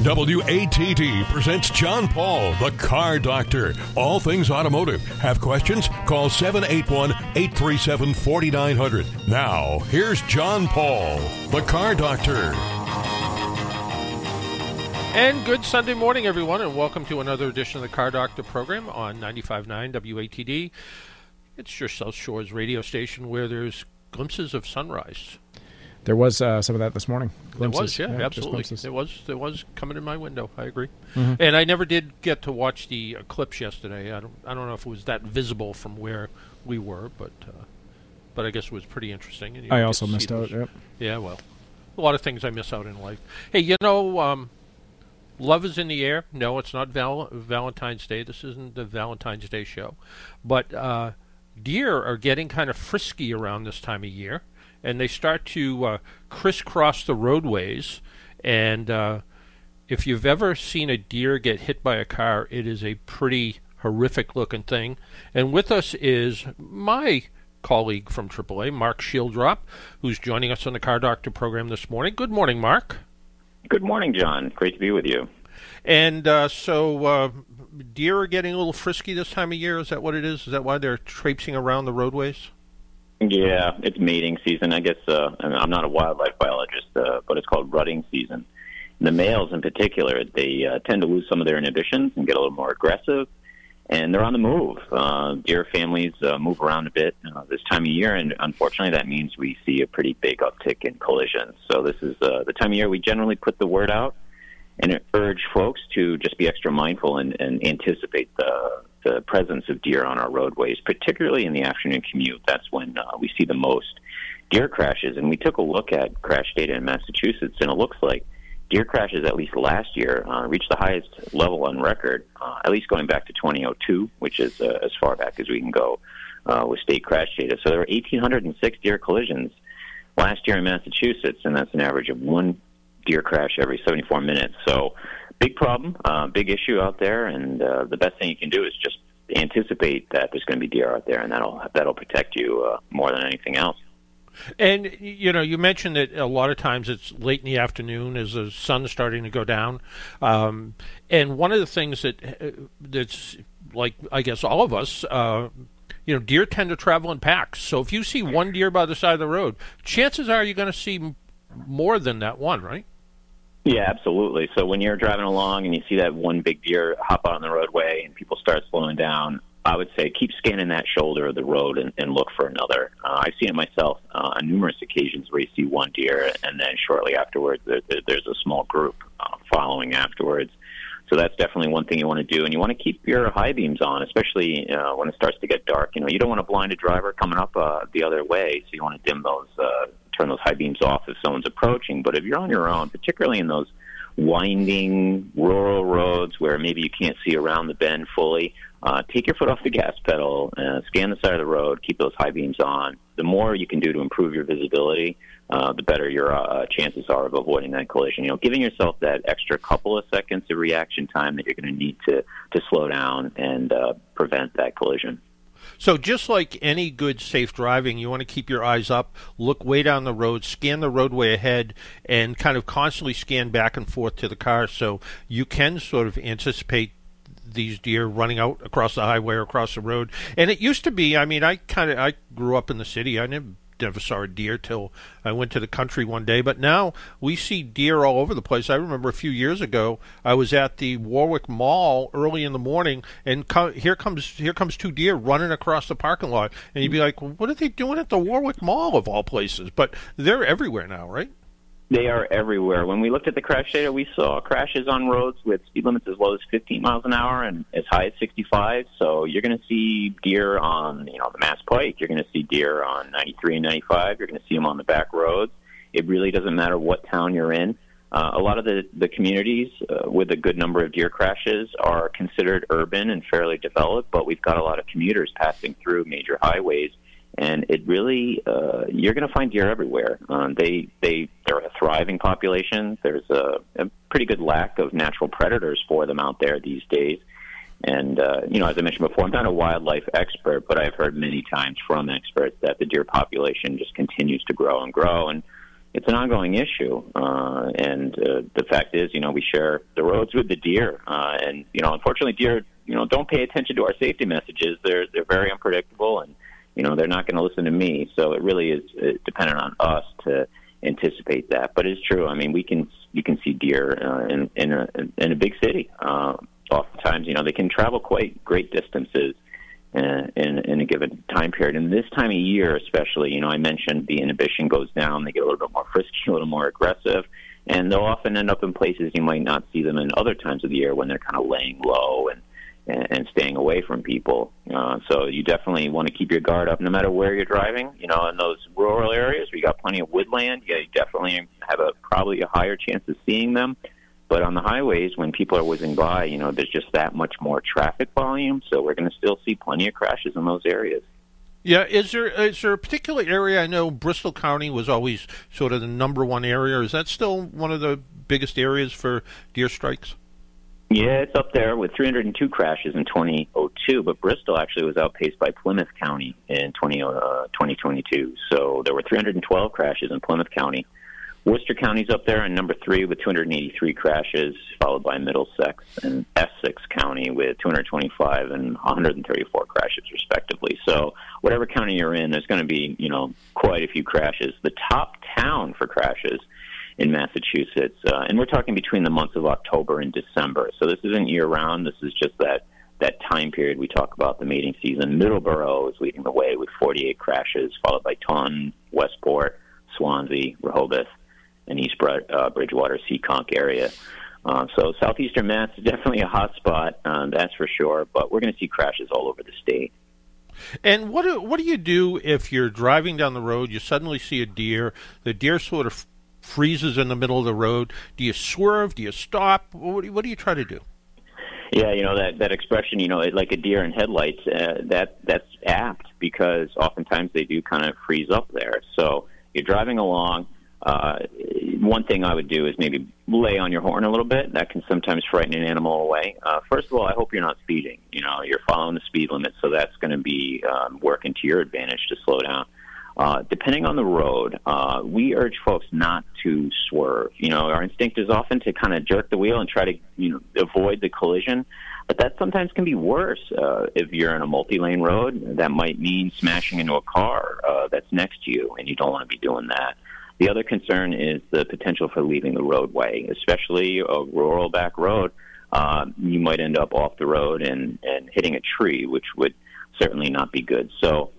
WATD presents John Paul, the car doctor. All things automotive. Have questions? Call 781 837 4900. Now, here's John Paul, the car doctor. And good Sunday morning, everyone, and welcome to another edition of the Car Doctor program on 95.9 WATD. It's your South Shores radio station where there's glimpses of sunrise. There was uh, some of that this morning. Glimpses. There was, yeah, yeah absolutely. There was, there was coming in my window. I agree. Mm-hmm. And I never did get to watch the eclipse yesterday. I don't, I don't know if it was that visible from where we were, but, uh, but I guess it was pretty interesting. I also missed out. Yep. Yeah, well, a lot of things I miss out in life. Hey, you know, um, love is in the air. No, it's not Val- Valentine's Day. This isn't the Valentine's Day show, but uh, deer are getting kind of frisky around this time of year and they start to uh, crisscross the roadways. And uh, if you've ever seen a deer get hit by a car, it is a pretty horrific looking thing. And with us is my colleague from AAA, Mark Schieldrop, who's joining us on the Car Doctor program this morning. Good morning, Mark. Good morning, John. Great to be with you. And uh, so, uh, deer are getting a little frisky this time of year. Is that what it is? Is that why they're traipsing around the roadways? Yeah, it's mating season. I guess uh, I'm not a wildlife biologist, uh, but it's called rutting season. The males, in particular, they uh, tend to lose some of their inhibitions and get a little more aggressive, and they're on the move. Uh, deer families uh, move around a bit uh, this time of year, and unfortunately, that means we see a pretty big uptick in collisions. So this is uh, the time of year we generally put the word out and urge folks to just be extra mindful and, and anticipate the the presence of deer on our roadways, particularly in the afternoon commute. That's when uh, we see the most deer crashes. And we took a look at crash data in Massachusetts, and it looks like deer crashes, at least last year, uh, reached the highest level on record, uh, at least going back to 2002, which is uh, as far back as we can go uh, with state crash data. So there were 1,806 deer collisions last year in Massachusetts, and that's an average of one deer crash every 74 minutes. So big problem, uh, big issue out there, and uh, the best thing you can do is just anticipate that there's going to be deer out there, and that'll that'll protect you uh, more than anything else. And you know, you mentioned that a lot of times it's late in the afternoon as the sun's starting to go down. Um, and one of the things that uh, that's like, I guess all of us, uh, you know, deer tend to travel in packs. So if you see one deer by the side of the road, chances are you're going to see more than that one, right? Yeah, absolutely. So when you're driving along and you see that one big deer hop out on the roadway and people start slowing down, I would say keep scanning that shoulder of the road and, and look for another. Uh, I've seen it myself uh, on numerous occasions where you see one deer and then shortly afterwards there, there, there's a small group uh, following afterwards. So that's definitely one thing you want to do, and you want to keep your high beams on, especially uh, when it starts to get dark. You know, you don't want to blind a driver coming up uh, the other way, so you want to dim those uh, turn those high beams off if someone's approaching. But if you're on your own, particularly in those winding rural roads where maybe you can't see around the bend fully, uh, take your foot off the gas pedal, uh, scan the side of the road, keep those high beams on. The more you can do to improve your visibility, uh, the better your uh, chances are of avoiding that collision. You know, giving yourself that extra couple of seconds of reaction time that you're going to need to to slow down and uh, prevent that collision. So just like any good safe driving, you want to keep your eyes up, look way down the road, scan the roadway ahead, and kind of constantly scan back and forth to the car so you can sort of anticipate these deer running out across the highway or across the road. And it used to be, I mean, I kind of I grew up in the city. I never never saw a deer till I went to the country one day. But now we see deer all over the place. I remember a few years ago I was at the Warwick Mall early in the morning, and co- here comes here comes two deer running across the parking lot, and you'd be like, well, "What are they doing at the Warwick Mall of all places?" But they're everywhere now, right? They are everywhere. When we looked at the crash data, we saw crashes on roads with speed limits as low as 15 miles an hour and as high as 65. So you're going to see deer on, you know, the Mass Pike. You're going to see deer on 93 and 95. You're going to see them on the back roads. It really doesn't matter what town you're in. Uh, a lot of the, the communities uh, with a good number of deer crashes are considered urban and fairly developed, but we've got a lot of commuters passing through major highways and it really uh, you're going to find deer everywhere. Um, they they they're a thriving population. There's a, a pretty good lack of natural predators for them out there these days. And uh, you know, as I mentioned before, I'm not a wildlife expert, but I've heard many times from experts that the deer population just continues to grow and grow. And it's an ongoing issue. Uh, and uh, the fact is, you know, we share the roads with the deer, uh, and you know, unfortunately, deer, you know, don't pay attention to our safety messages. They're they're very unpredictable, and you know, they're not going to listen to me. So it really is dependent on us to anticipate that. But it's true. I mean, we can you can see deer uh, in in a in a big city. Uh, oftentimes, you know, they can travel quite great distances uh, in, in a given time period. And this time of year, especially, you know, I mentioned the inhibition goes down. They get a little bit more frisky, a little more aggressive, and they'll often end up in places you might not see them in other times of the year when they're kind of laying low and and staying away from people. Uh, so you definitely want to keep your guard up no matter where you're driving. You know, in those rural areas where you got plenty of woodland, yeah, you definitely have a probably a higher chance of seeing them. But on the highways, when people are whizzing by, you know, there's just that much more traffic volume. So we're going to still see plenty of crashes in those areas. Yeah, is there is there a particular area? I know Bristol County was always sort of the number one area. Is that still one of the biggest areas for deer strikes? Yeah, it's up there with 302 crashes in 2002, but Bristol actually was outpaced by Plymouth County in 20, uh, 2022. So there were 312 crashes in Plymouth County Worcester County's up there in number three with 283 crashes, followed by Middlesex and Essex County with 225 and 134 crashes, respectively. So, whatever county you're in, there's going to be, you know, quite a few crashes. The top town for crashes in Massachusetts, uh, and we're talking between the months of October and December. So, this isn't year round. This is just that that time period we talk about the mating season. Middleborough is leading the way with 48 crashes, followed by Taunton, Westport, Swansea, Rehoboth and East uh, Bridgewater, Seekonk area. Uh, so southeastern Mass is definitely a hot spot, uh, that's for sure. But we're going to see crashes all over the state. And what do, what do you do if you're driving down the road, you suddenly see a deer, the deer sort of freezes in the middle of the road? Do you swerve? Do you stop? What do, what do you try to do? Yeah, you know that that expression, you know, like a deer in headlights. Uh, that that's apt because oftentimes they do kind of freeze up there. So you're driving along uh, one thing I would do is maybe lay on your horn a little bit. That can sometimes frighten an animal away. Uh, first of all, I hope you're not speeding. You know, you're following the speed limit, so that's going to be um, working to your advantage to slow down. Uh, depending on the road, uh, we urge folks not to swerve. You know, our instinct is often to kind of jerk the wheel and try to, you know, avoid the collision. But that sometimes can be worse uh, if you're in a multi-lane road. That might mean smashing into a car uh, that's next to you, and you don't want to be doing that. The other concern is the potential for leaving the roadway, especially a rural back road. Uh, you might end up off the road and, and hitting a tree, which would certainly not be good. So,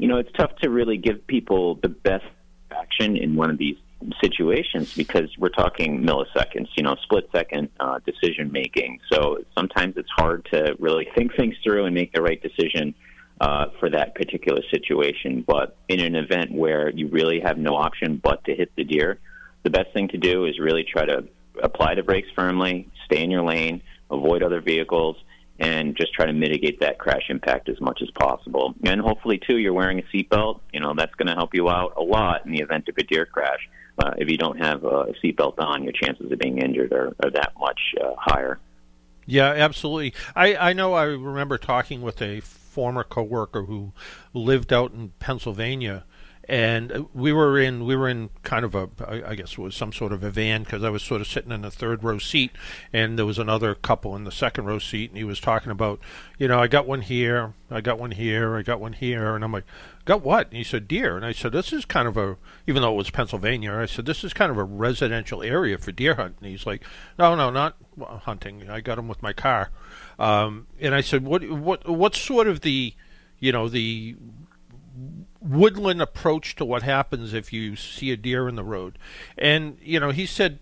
you know, it's tough to really give people the best action in one of these situations because we're talking milliseconds, you know, split second uh, decision making. So sometimes it's hard to really think things through and make the right decision uh, for that particular situation. But in an event where you really have no option but to hit the deer, the best thing to do is really try to apply the brakes firmly, stay in your lane, avoid other vehicles, and just try to mitigate that crash impact as much as possible. And hopefully, too, you're wearing a seatbelt. You know that's going to help you out a lot in the event of a deer crash. Uh, if you don't have a seatbelt on, your chances of being injured are, are that much uh, higher. Yeah, absolutely. I, I know I remember talking with a former coworker who lived out in Pennsylvania, and we were in we were in kind of a I guess it was some sort of a van because I was sort of sitting in the third row seat, and there was another couple in the second row seat, and he was talking about, you know, I got one here, I got one here, I got one here, and I'm like, got what? And he said deer, and I said this is kind of a even though it was Pennsylvania, I said this is kind of a residential area for deer hunting. He's like, no, no, not hunting. I got them with my car. Um, and I said, what, what, what's sort of the, you know, the woodland approach to what happens if you see a deer in the road? And you know, he said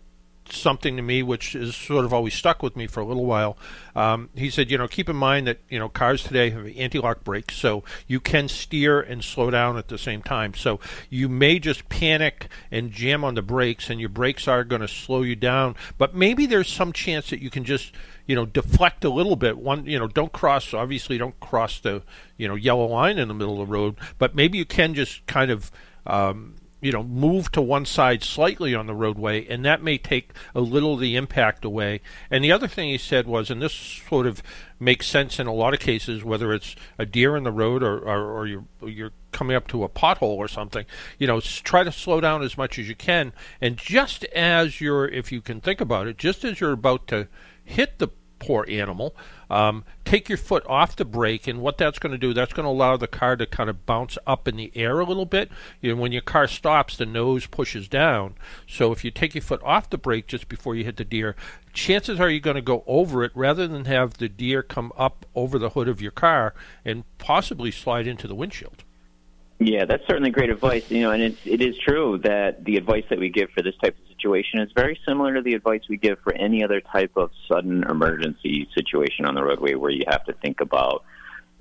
something to me which is sort of always stuck with me for a little while. Um, he said, you know, keep in mind that you know cars today have anti-lock brakes, so you can steer and slow down at the same time. So you may just panic and jam on the brakes, and your brakes are going to slow you down. But maybe there's some chance that you can just you know deflect a little bit. One, you know, don't cross. Obviously, don't cross the you know yellow line in the middle of the road, but maybe you can just kind of um, you know, move to one side slightly on the roadway, and that may take a little of the impact away. And the other thing he said was, and this sort of makes sense in a lot of cases, whether it's a deer in the road or, or, or you're, you're coming up to a pothole or something, you know, try to slow down as much as you can. And just as you're, if you can think about it, just as you're about to hit the poor animal, um, take your foot off the brake, and what that's going to do, that's going to allow the car to kind of bounce up in the air a little bit. You know, when your car stops, the nose pushes down. So if you take your foot off the brake just before you hit the deer, chances are you're going to go over it rather than have the deer come up over the hood of your car and possibly slide into the windshield. Yeah, that's certainly great advice. You know, and it's, it is true that the advice that we give for this type of situation is very similar to the advice we give for any other type of sudden emergency situation on the roadway where you have to think about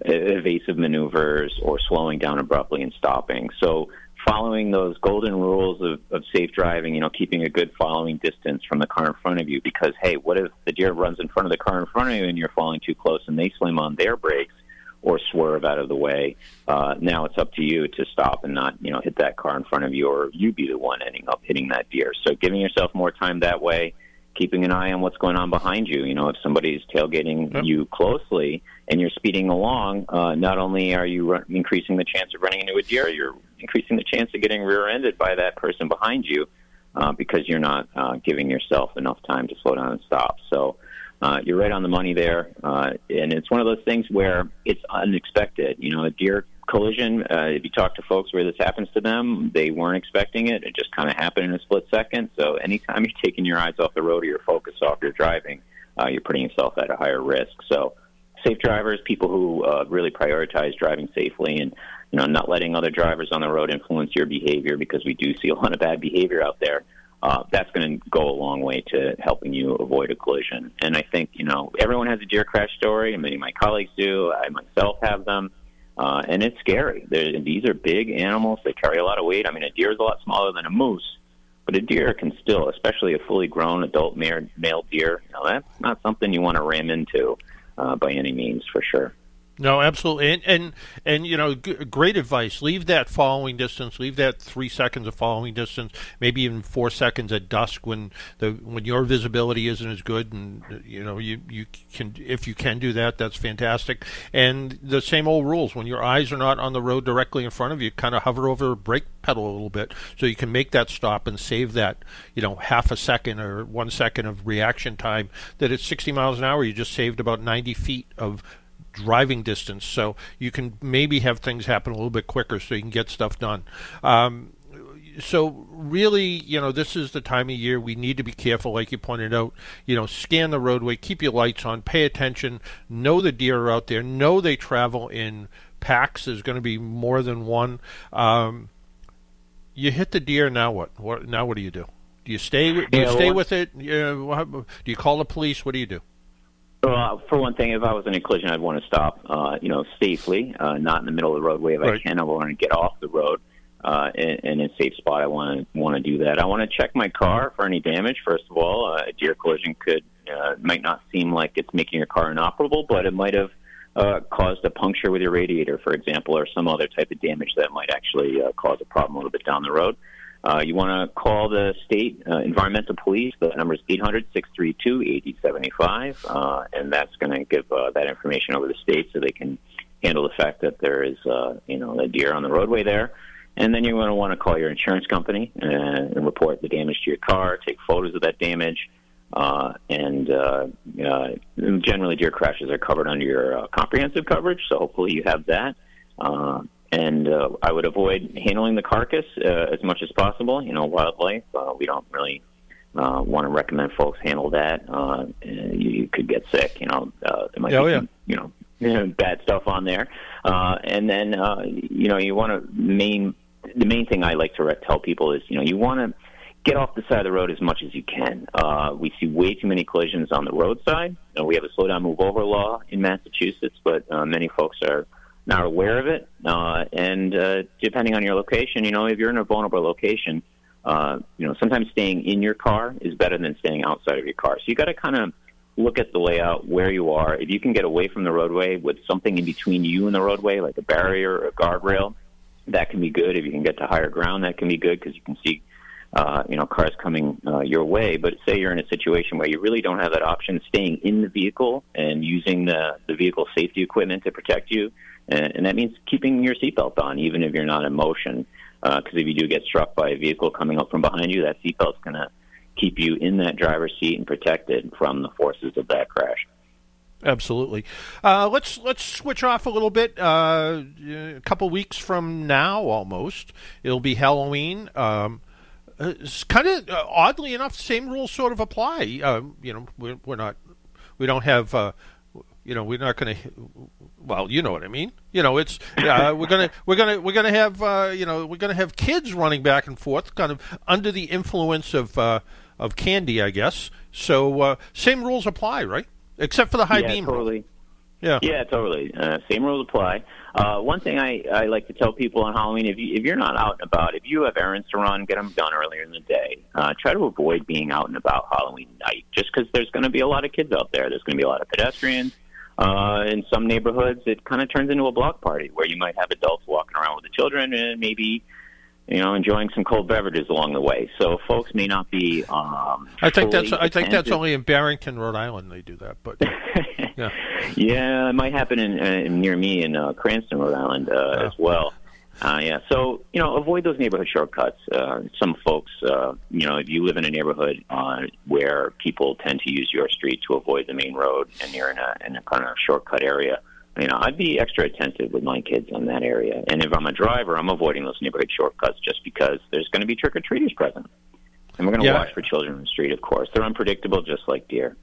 evasive maneuvers or slowing down abruptly and stopping. So following those golden rules of, of safe driving, you know, keeping a good following distance from the car in front of you because, hey, what if the deer runs in front of the car in front of you and you're falling too close and they slam on their brakes? Or swerve out of the way. Uh, now it's up to you to stop and not, you know, hit that car in front of you, or you be the one ending up hitting that deer. So giving yourself more time that way, keeping an eye on what's going on behind you. You know, if somebody's tailgating yep. you closely and you're speeding along, uh, not only are you run- increasing the chance of running into a deer, you're increasing the chance of getting rear-ended by that person behind you uh, because you're not uh, giving yourself enough time to slow down and stop. So uh, you're right on the money there, uh, and it's one of those things where it's unexpected. You know, a deer collision. Uh, if you talk to folks where this happens to them, they weren't expecting it. It just kind of happened in a split second. So anytime you're taking your eyes off the road or your focus off your driving, uh, you're putting yourself at a higher risk. So safe drivers, people who uh, really prioritize driving safely and you know not letting other drivers on the road influence your behavior because we do see a lot of bad behavior out there uh, that's going to go a long way to helping you avoid a collision. And I think, you know, everyone has a deer crash story. And many of my colleagues do. I myself have them. Uh, and it's scary. They're, these are big animals. They carry a lot of weight. I mean, a deer is a lot smaller than a moose, but a deer can still, especially a fully grown adult male, male deer, you know, that's not something you want to ram into uh, by any means, for sure. No, absolutely, and and and you know, g- great advice. Leave that following distance. Leave that three seconds of following distance. Maybe even four seconds at dusk when the when your visibility isn't as good, and you know you you can if you can do that, that's fantastic. And the same old rules. When your eyes are not on the road directly in front of you, kind of hover over the brake pedal a little bit so you can make that stop and save that you know half a second or one second of reaction time. That at 60 miles an hour, you just saved about 90 feet of driving distance, so you can maybe have things happen a little bit quicker, so you can get stuff done. Um, so really, you know, this is the time of year we need to be careful, like you pointed out. You know, scan the roadway, keep your lights on, pay attention, know the deer are out there, know they travel in packs. There's going to be more than one. Um, you hit the deer. Now what? What? Now what do you do? Do you stay? Do you stay with it? do you call the police? What do you do? Well, for one thing, if I was in a collision, I'd want to stop, uh, you know, safely, uh, not in the middle of the roadway. If right. I can, I want to get off the road uh, in, in a safe spot. I want to want to do that. I want to check my car for any damage. First of all, uh, a deer collision could uh, might not seem like it's making your car inoperable, but it might have uh, caused a puncture with your radiator, for example, or some other type of damage that might actually uh, cause a problem a little bit down the road. Uh, you want to call the state uh, environmental police. The number is 800-632-8075, uh, and that's going to give uh, that information over to the state so they can handle the fact that there is, uh, you know, a deer on the roadway there. And then you're going to want to call your insurance company uh, and report the damage to your car, take photos of that damage, uh, and uh, uh, generally deer crashes are covered under your uh, comprehensive coverage, so hopefully you have that. Uh, and uh, I would avoid handling the carcass uh, as much as possible. You know, wildlife. Uh, we don't really uh, want to recommend folks handle that. Uh, you could get sick. You know, uh, there might oh, be yeah. some, you know, you know bad stuff on there. Uh, and then uh, you know, you want to main. The main thing I like to tell people is, you know, you want to get off the side of the road as much as you can. Uh, we see way too many collisions on the roadside. You know, we have a slow down, move over law in Massachusetts, but uh, many folks are not aware of it. Uh, and uh, depending on your location, you know, if you're in a vulnerable location, uh, you know, sometimes staying in your car is better than staying outside of your car. So you got to kind of look at the layout where you are. If you can get away from the roadway with something in between you and the roadway, like a barrier or a guardrail, that can be good. If you can get to higher ground, that can be good because you can see, uh, you know, cars coming uh, your way. But say you're in a situation where you really don't have that option, staying in the vehicle and using the the vehicle safety equipment to protect you, and, and that means keeping your seatbelt on even if you're not in motion. Because uh, if you do get struck by a vehicle coming up from behind you, that seatbelt's going to keep you in that driver's seat and protected from the forces of that crash. Absolutely. Uh, let's let's switch off a little bit. Uh, a couple weeks from now, almost, it'll be Halloween. Um, it's kind of uh, oddly enough, same rules sort of apply. Uh, you know, we're, we're, not, we don't have, uh, you know, we're not going to. Well, you know what I mean. You know, it's uh, we're gonna we're gonna we're gonna have you know we're gonna have kids running back and forth, kind of under the influence of of candy, I guess. So same rules apply, right? except for the high yeah, beam. Totally. Yeah. Yeah, totally. Uh, same rules apply. Uh, one thing I, I like to tell people on Halloween: if you, if you're not out and about, if you have errands to run, get them done earlier in the day. Uh, try to avoid being out and about Halloween night, just because there's going to be a lot of kids out there. There's going to be a lot of pedestrians. Uh, in some neighborhoods, it kind of turns into a block party where you might have adults walking around with the children and maybe you know, enjoying some cold beverages along the way. So folks may not be. Um, I think that's. I think that's only in Barrington, Rhode Island, they do that. But yeah, yeah, it might happen in, uh, near me in uh, Cranston, Rhode Island, uh, yeah. as well. Uh, yeah, so you know, avoid those neighborhood shortcuts. Uh, some folks, uh, you know, if you live in a neighborhood uh, where people tend to use your street to avoid the main road, and you're in a in a kind of shortcut area, you know, I'd be extra attentive with my kids on that area. And if I'm a driver, I'm avoiding those neighborhood shortcuts just because there's going to be trick or treaters present. And we're going to yeah. watch for children in the street, of course. They're unpredictable, just like deer.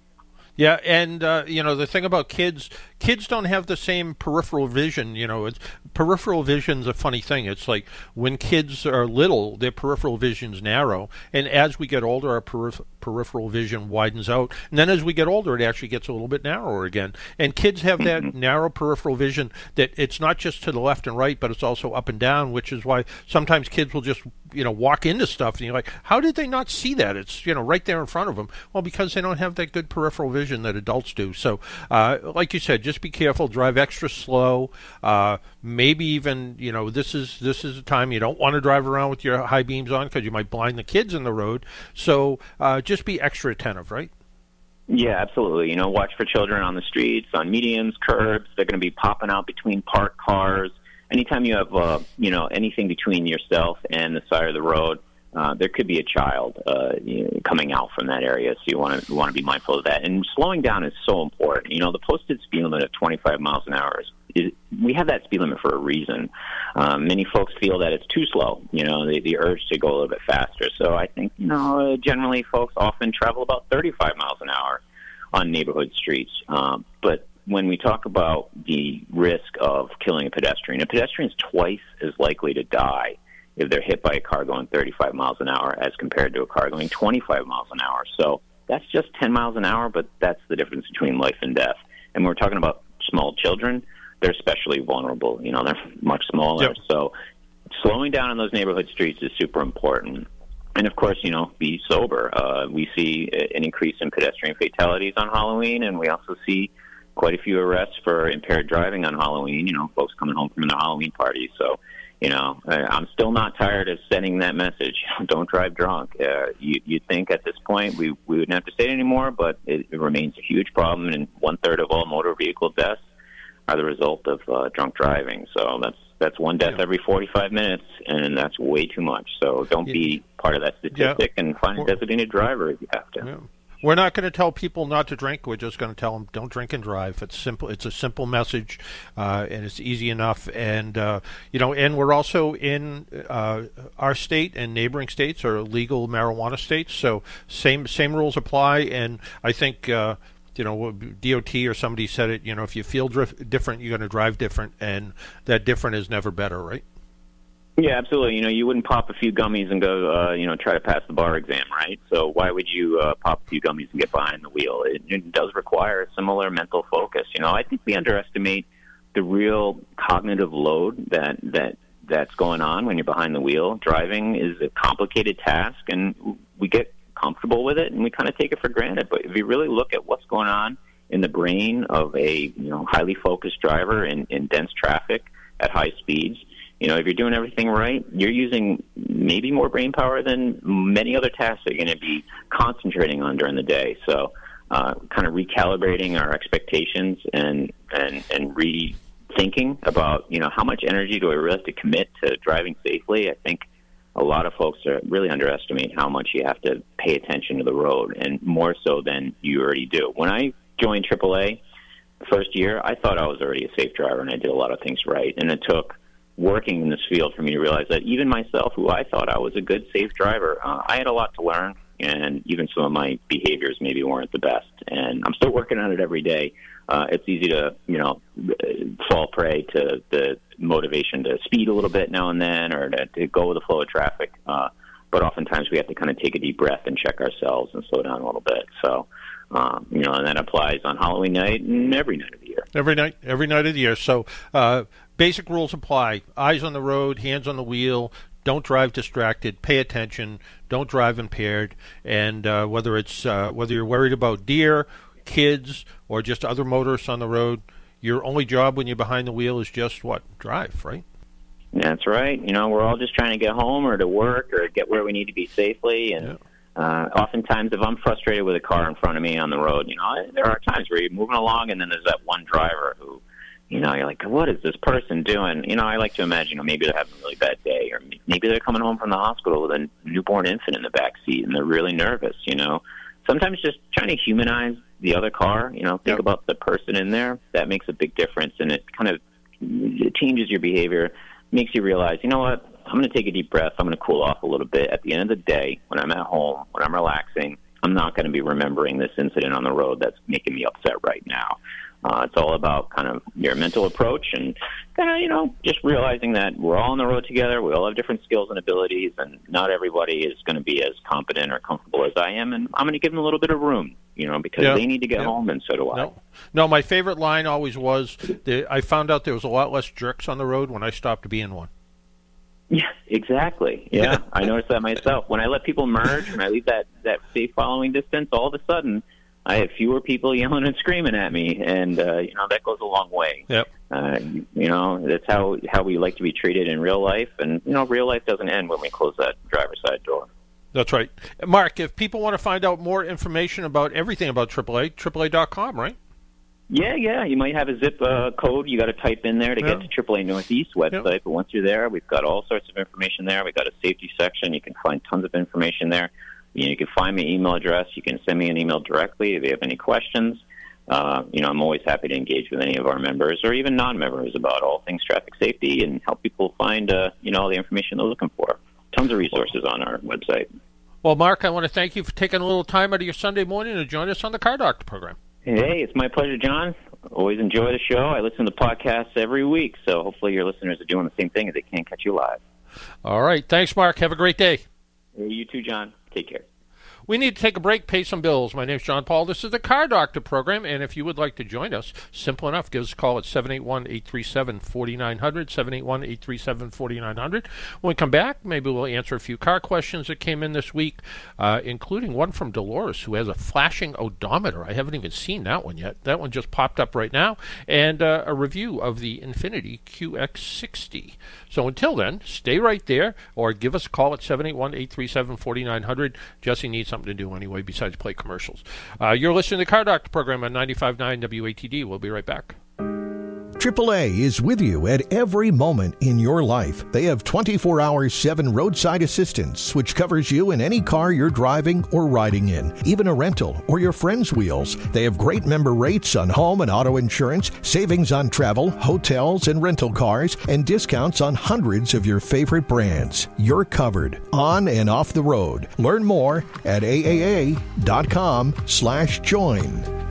Yeah, and uh, you know the thing about kids, kids don't have the same peripheral vision. You know, it's, peripheral vision's a funny thing. It's like when kids are little, their peripheral vision's narrow, and as we get older, our peripheral peripheral vision widens out. And then as we get older, it actually gets a little bit narrower again. And kids have that mm-hmm. narrow peripheral vision that it's not just to the left and right, but it's also up and down, which is why sometimes kids will just you know walk into stuff and you're like how did they not see that it's you know right there in front of them well because they don't have that good peripheral vision that adults do so uh, like you said just be careful drive extra slow uh, maybe even you know this is this is a time you don't want to drive around with your high beams on because you might blind the kids in the road so uh, just be extra attentive, right? Yeah, absolutely. You know, watch for children on the streets, on medians, curbs. They're going to be popping out between parked cars. Anytime you have, uh, you know, anything between yourself and the side of the road, uh, there could be a child uh, you know, coming out from that area. So you want to want to be mindful of that. And slowing down is so important. You know, the posted speed limit of 25 miles an hour is is we have that speed limit for a reason. Um, many folks feel that it's too slow, you know, the, the urge to go a little bit faster. So I think, you know, generally folks often travel about 35 miles an hour on neighborhood streets. Um, but when we talk about the risk of killing a pedestrian, a pedestrian is twice as likely to die if they're hit by a car going 35 miles an hour as compared to a car going 25 miles an hour. So that's just 10 miles an hour, but that's the difference between life and death. And we're talking about small children they're especially vulnerable. You know, they're much smaller. Yep. So slowing down on those neighborhood streets is super important. And of course, you know, be sober. Uh, we see an increase in pedestrian fatalities on Halloween, and we also see quite a few arrests for impaired driving on Halloween. You know, folks coming home from the Halloween party. So, you know, I'm still not tired of sending that message. Don't drive drunk. Uh, you, you'd think at this point we we wouldn't have to say it anymore, but it, it remains a huge problem, and one third of all motor vehicle deaths are the result of uh, drunk driving. So that's that's one death yeah. every 45 minutes, and that's way too much. So don't yeah. be part of that statistic yeah. and find a designated driver if you have to. We're not going to tell people not to drink. We're just going to tell them don't drink and drive. It's simple. It's a simple message, uh, and it's easy enough. And uh, you know, and we're also in uh, our state and neighboring states are legal marijuana states, so same same rules apply. And I think uh, you know, DOT or somebody said it. You know, if you feel different, you're going to drive different, and that different is never better, right? Yeah, absolutely. You know, you wouldn't pop a few gummies and go, uh, you know, try to pass the bar exam, right? So why would you uh, pop a few gummies and get behind the wheel? It, it does require a similar mental focus. You know, I think we underestimate the real cognitive load that that that's going on when you're behind the wheel. Driving is a complicated task, and we get comfortable with it and we kind of take it for granted. But if you really look at what's going on in the brain of a you know highly focused driver in, in dense traffic at high speeds, You know, if you're doing everything right, you're using maybe more brain power than many other tasks that you're going to be concentrating on during the day. So, uh, kind of recalibrating our expectations and and and rethinking about you know how much energy do I really have to commit to driving safely. I think a lot of folks are really underestimate how much you have to pay attention to the road, and more so than you already do. When I joined AAA first year, I thought I was already a safe driver and I did a lot of things right, and it took working in this field for me to realize that even myself, who I thought I was a good safe driver, uh, I had a lot to learn and even some of my behaviors maybe weren't the best. And I'm still working on it every day. Uh, it's easy to, you know, fall prey to the motivation to speed a little bit now and then, or to, to go with the flow of traffic. Uh, but oftentimes we have to kind of take a deep breath and check ourselves and slow down a little bit. So, um, you know, and that applies on Halloween night and every night of the year. Every night, every night of the year. So, uh, basic rules apply: eyes on the road, hands on the wheel, don't drive distracted. Pay attention. Don't drive impaired. And uh, whether it's uh, whether you're worried about deer, kids, or just other motorists on the road, your only job when you're behind the wheel is just what drive, right? That's right. You know, we're all just trying to get home or to work or get where we need to be safely. And yeah. uh, oftentimes, if I'm frustrated with a car in front of me on the road, you know, there are times where you're moving along and then there's that one driver who you know, you're like, what is this person doing? You know, I like to imagine, you know, maybe they're having a really bad day, or maybe they're coming home from the hospital with a newborn infant in the back seat, and they're really nervous. You know, sometimes just trying to humanize the other car. You know, think yep. about the person in there. That makes a big difference, and it kind of it changes your behavior, makes you realize, you know what? I'm going to take a deep breath. I'm going to cool off a little bit. At the end of the day, when I'm at home, when I'm relaxing, I'm not going to be remembering this incident on the road that's making me upset right now. Uh, it's all about kind of your mental approach and kind of, you know, just realizing that we're all on the road together. We all have different skills and abilities, and not everybody is going to be as competent or comfortable as I am. And I'm going to give them a little bit of room, you know, because they need to get home, and so do I. No. no, my favorite line always was the, I found out there was a lot less jerks on the road when I stopped being one. Yeah, exactly. Yeah, I noticed that myself. When I let people merge, when I leave that that safe following distance, all of a sudden I have fewer people yelling and screaming at me, and uh, you know that goes a long way. Yep. Uh, you know that's how how we like to be treated in real life, and you know real life doesn't end when we close that driver's side door. That's right, Mark. If people want to find out more information about everything about AAA, AAA.com, right? Yeah, yeah. You might have a zip uh, code you got to type in there to yeah. get to AAA Northeast website. Yep. But once you're there, we've got all sorts of information there. We've got a safety section. You can find tons of information there. You, know, you can find my email address. You can send me an email directly if you have any questions. Uh, you know, I'm always happy to engage with any of our members or even non-members about all things traffic safety and help people find, uh, you know, all the information they're looking for. Tons of resources on our website. Well, Mark, I want to thank you for taking a little time out of your Sunday morning to join us on the Car Doctor program. Hey, it's my pleasure, John. Always enjoy the show. I listen to podcasts every week, so hopefully your listeners are doing the same thing if they can't catch you live. All right. Thanks, Mark. Have a great day. Hey, you too, John. Take care. We need to take a break, pay some bills. My name is John Paul. This is the Car Doctor program, and if you would like to join us, simple enough, give us a call at 781 837 4900. 781 837 4900. When we come back, maybe we'll answer a few car questions that came in this week, uh, including one from Dolores, who has a flashing odometer. I haven't even seen that one yet. That one just popped up right now, and uh, a review of the Infiniti QX60. So until then, stay right there or give us a call at 781 837 4900. Jesse needs something to do anyway besides play commercials. Uh, you're listening to the Car Doctor program on 95.9 WATD. We'll be right back. AAA is with you at every moment in your life. They have 24 hour 7 roadside assistance, which covers you in any car you're driving or riding in, even a rental or your friend's wheels. They have great member rates on home and auto insurance, savings on travel, hotels, and rental cars, and discounts on hundreds of your favorite brands. You're covered on and off the road. Learn more at aaa.com slash join.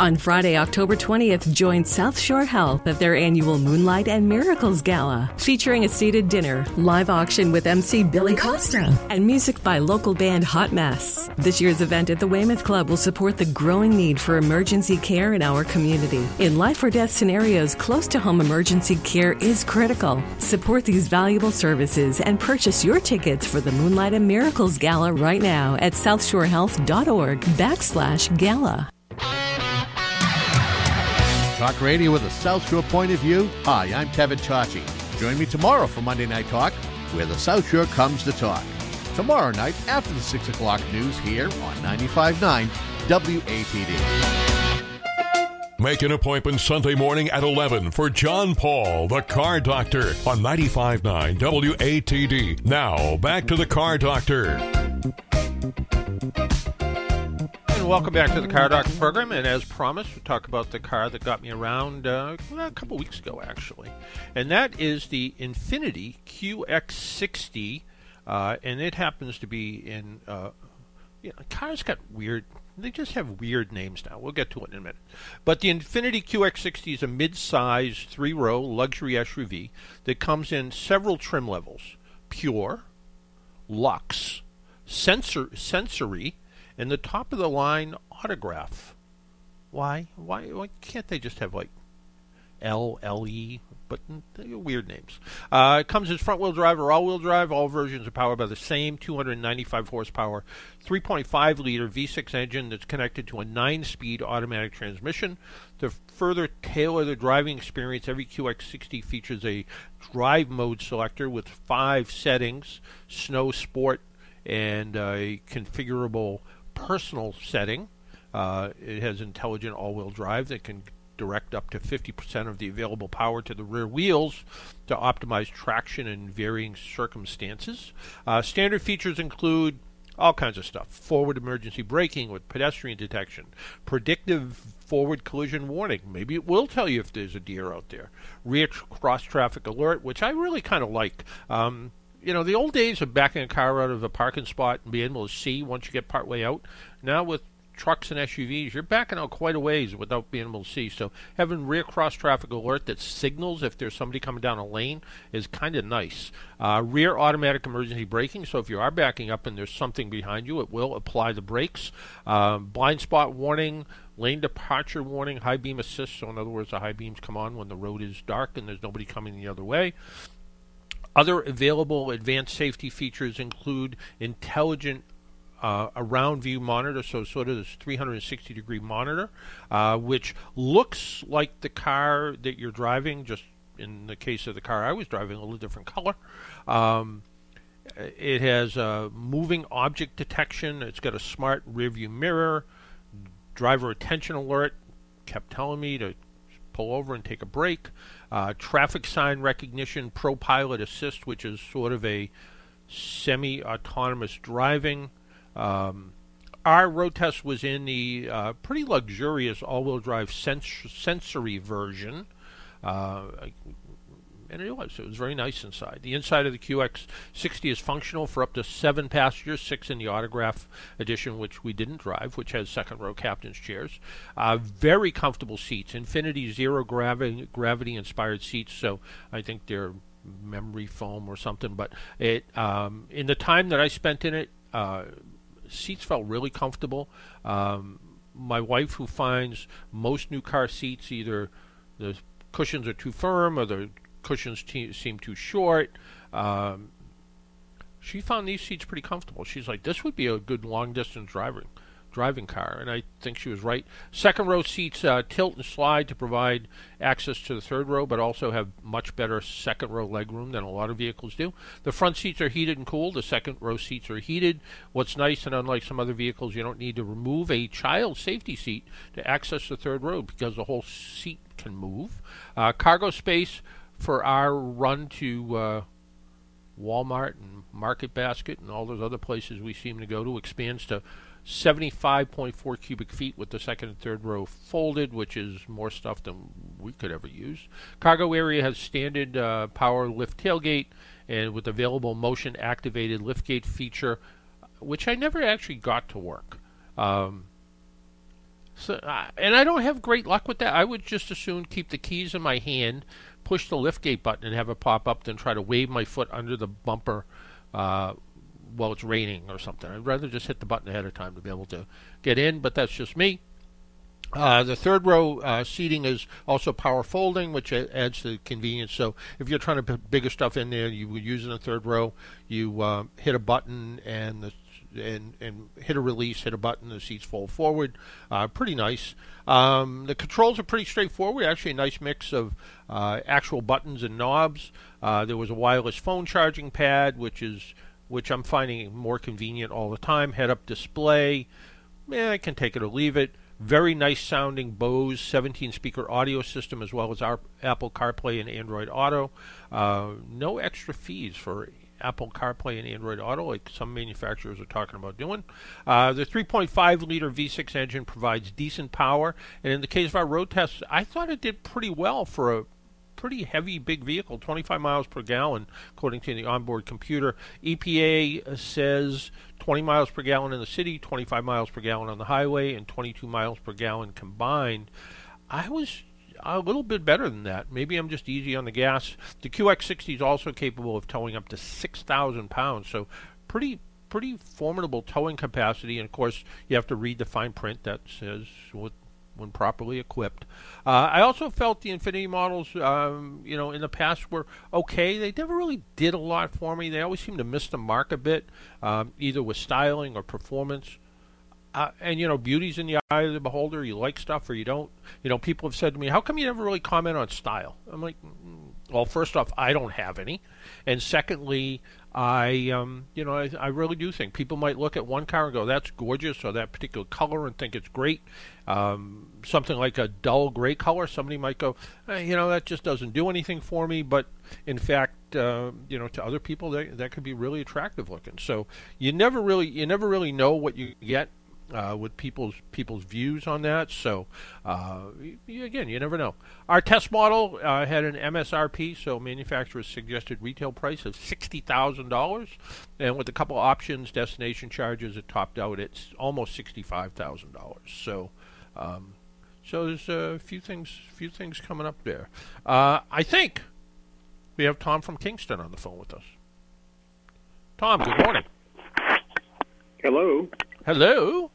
On Friday, October 20th, join South Shore Health at their annual Moonlight and Miracles Gala, featuring a seated dinner, live auction with MC Billy Costa, and music by local band Hot Mess. This year's event at the Weymouth Club will support the growing need for emergency care in our community. In life or death scenarios, close to home emergency care is critical. Support these valuable services and purchase your tickets for the Moonlight and Miracles Gala right now at southshorehealth.org backslash gala. Talk radio with a South Shore point of view. Hi, I'm Kevin Chachi. Join me tomorrow for Monday Night Talk, where the South Shore comes to talk. Tomorrow night after the 6 o'clock news here on 95.9 WATD. Make an appointment Sunday morning at 11 for John Paul, the car doctor, on 95.9 WATD. Now, back to the car doctor. Welcome back to the Car Doctor program. And as promised, we talk about the car that got me around uh, a couple weeks ago, actually. And that is the Infiniti QX60. Uh, and it happens to be in. Uh, cars got weird. They just have weird names now. We'll get to it in a minute. But the Infiniti QX60 is a mid-size, three-row luxury SUV that comes in several trim levels: pure, luxe, sensor, sensory, and the top of the line autograph. Why? Why? Why can't they just have like L L E? But weird names. Uh, it comes as front-wheel drive or all-wheel drive. All versions are powered by the same 295 horsepower, 3.5 liter V6 engine that's connected to a 9-speed automatic transmission. To further tailor the driving experience, every QX60 features a drive mode selector with five settings: snow, sport, and a configurable personal setting. Uh, it has intelligent all-wheel drive that can direct up to 50% of the available power to the rear wheels to optimize traction in varying circumstances. Uh, standard features include all kinds of stuff forward emergency braking with pedestrian detection, predictive forward collision warning. Maybe it will tell you if there's a deer out there, rear cross traffic alert, which I really kind of like. Um, you know, the old days of backing a car out of a parking spot and being able to see once you get partway out. Now with trucks and SUVs, you're backing out quite a ways without being able to see. So having rear cross traffic alert that signals if there's somebody coming down a lane is kind of nice. Uh, rear automatic emergency braking, so if you are backing up and there's something behind you, it will apply the brakes. Uh, blind spot warning. Lane departure warning, high beam assist. So, in other words, the high beams come on when the road is dark and there's nobody coming the other way. Other available advanced safety features include intelligent uh, view monitor, so sort of this 360 degree monitor, uh, which looks like the car that you're driving, just in the case of the car I was driving, a little different color. Um, it has a moving object detection. It's got a smart rear view mirror, driver attention alert. Kept telling me to pull over and take a break. Uh, traffic sign recognition, Pro Pilot Assist, which is sort of a semi autonomous driving. Um, our road test was in the uh, pretty luxurious all-wheel drive sens- sensory version, uh, and it was. It was very nice inside. The inside of the QX60 is functional for up to seven passengers, six in the autograph edition, which we didn't drive, which has second-row captain's chairs. Uh, very comfortable seats. Infiniti zero gravity gravity inspired seats, so I think they're memory foam or something. But it um, in the time that I spent in it. Uh, seats felt really comfortable. Um, my wife, who finds most new car seats either the cushions are too firm or the cushions te- seem too short, um, she found these seats pretty comfortable. She's like, this would be a good long distance driving driving car, and I think she was right. Second row seats uh, tilt and slide to provide access to the third row, but also have much better second row legroom than a lot of vehicles do. The front seats are heated and cooled. The second row seats are heated. What's nice, and unlike some other vehicles, you don't need to remove a child safety seat to access the third row because the whole seat can move. Uh, cargo space for our run to. Uh, Walmart and Market Basket and all those other places we seem to go to expands to 75.4 cubic feet with the second and third row folded, which is more stuff than we could ever use. Cargo area has standard uh, power lift tailgate and with available motion activated liftgate feature, which I never actually got to work. Um, so, uh, and I don't have great luck with that. I would just as soon keep the keys in my hand, push the liftgate button, and have it pop up than try to wave my foot under the bumper uh, while it's raining or something. I'd rather just hit the button ahead of time to be able to get in, but that's just me. Uh, the third row uh, seating is also power folding, which adds to the convenience. So if you're trying to put bigger stuff in there, you would use in the third row. You uh, hit a button, and the, and and hit a release, hit a button, the seats fold forward. Uh, pretty nice. Um, the controls are pretty straightforward. Actually, a nice mix of uh, actual buttons and knobs. Uh, there was a wireless phone charging pad, which is which I'm finding more convenient all the time. Head-up display. Yeah, I can take it or leave it. Very nice sounding Bose 17 speaker audio system, as well as our Apple CarPlay and Android Auto. Uh, no extra fees for Apple CarPlay and Android Auto, like some manufacturers are talking about doing. Uh, the 3.5 liter V6 engine provides decent power, and in the case of our road tests, I thought it did pretty well for a pretty heavy, big vehicle, 25 miles per gallon, according to the onboard computer. EPA says 20 miles per gallon in the city, 25 miles per gallon on the highway, and 22 miles per gallon combined. I was a little bit better than that. Maybe I'm just easy on the gas. The QX60 is also capable of towing up to 6,000 pounds, so pretty pretty formidable towing capacity. And of course, you have to read the fine print that says what when properly equipped. Uh, I also felt the Infiniti models, um, you know, in the past were okay. They never really did a lot for me. They always seemed to miss the mark a bit, um, either with styling or performance. Uh, and you know, beauty's in the eye of the beholder. You like stuff or you don't. You know, people have said to me, "How come you never really comment on style?" I'm like, mm, "Well, first off, I don't have any, and secondly, I, um, you know, I, I, really do think people might look at one car and go, "That's gorgeous," or that particular color, and think it's great. Um, something like a dull gray color, somebody might go, eh, "You know, that just doesn't do anything for me." But in fact, uh, you know, to other people, that that could be really attractive looking. So you never really, you never really know what you get uh, with people's people's views on that. So uh, you, again, you never know. Our test model uh, had an MSRP, so manufacturer's suggested retail price of sixty thousand dollars, and with a couple options, destination charges, it topped out at almost sixty five thousand dollars. So. Um, so there's a few things, few things coming up there. Uh, I think we have Tom from Kingston on the phone with us. Tom, good morning. Hello. Hello.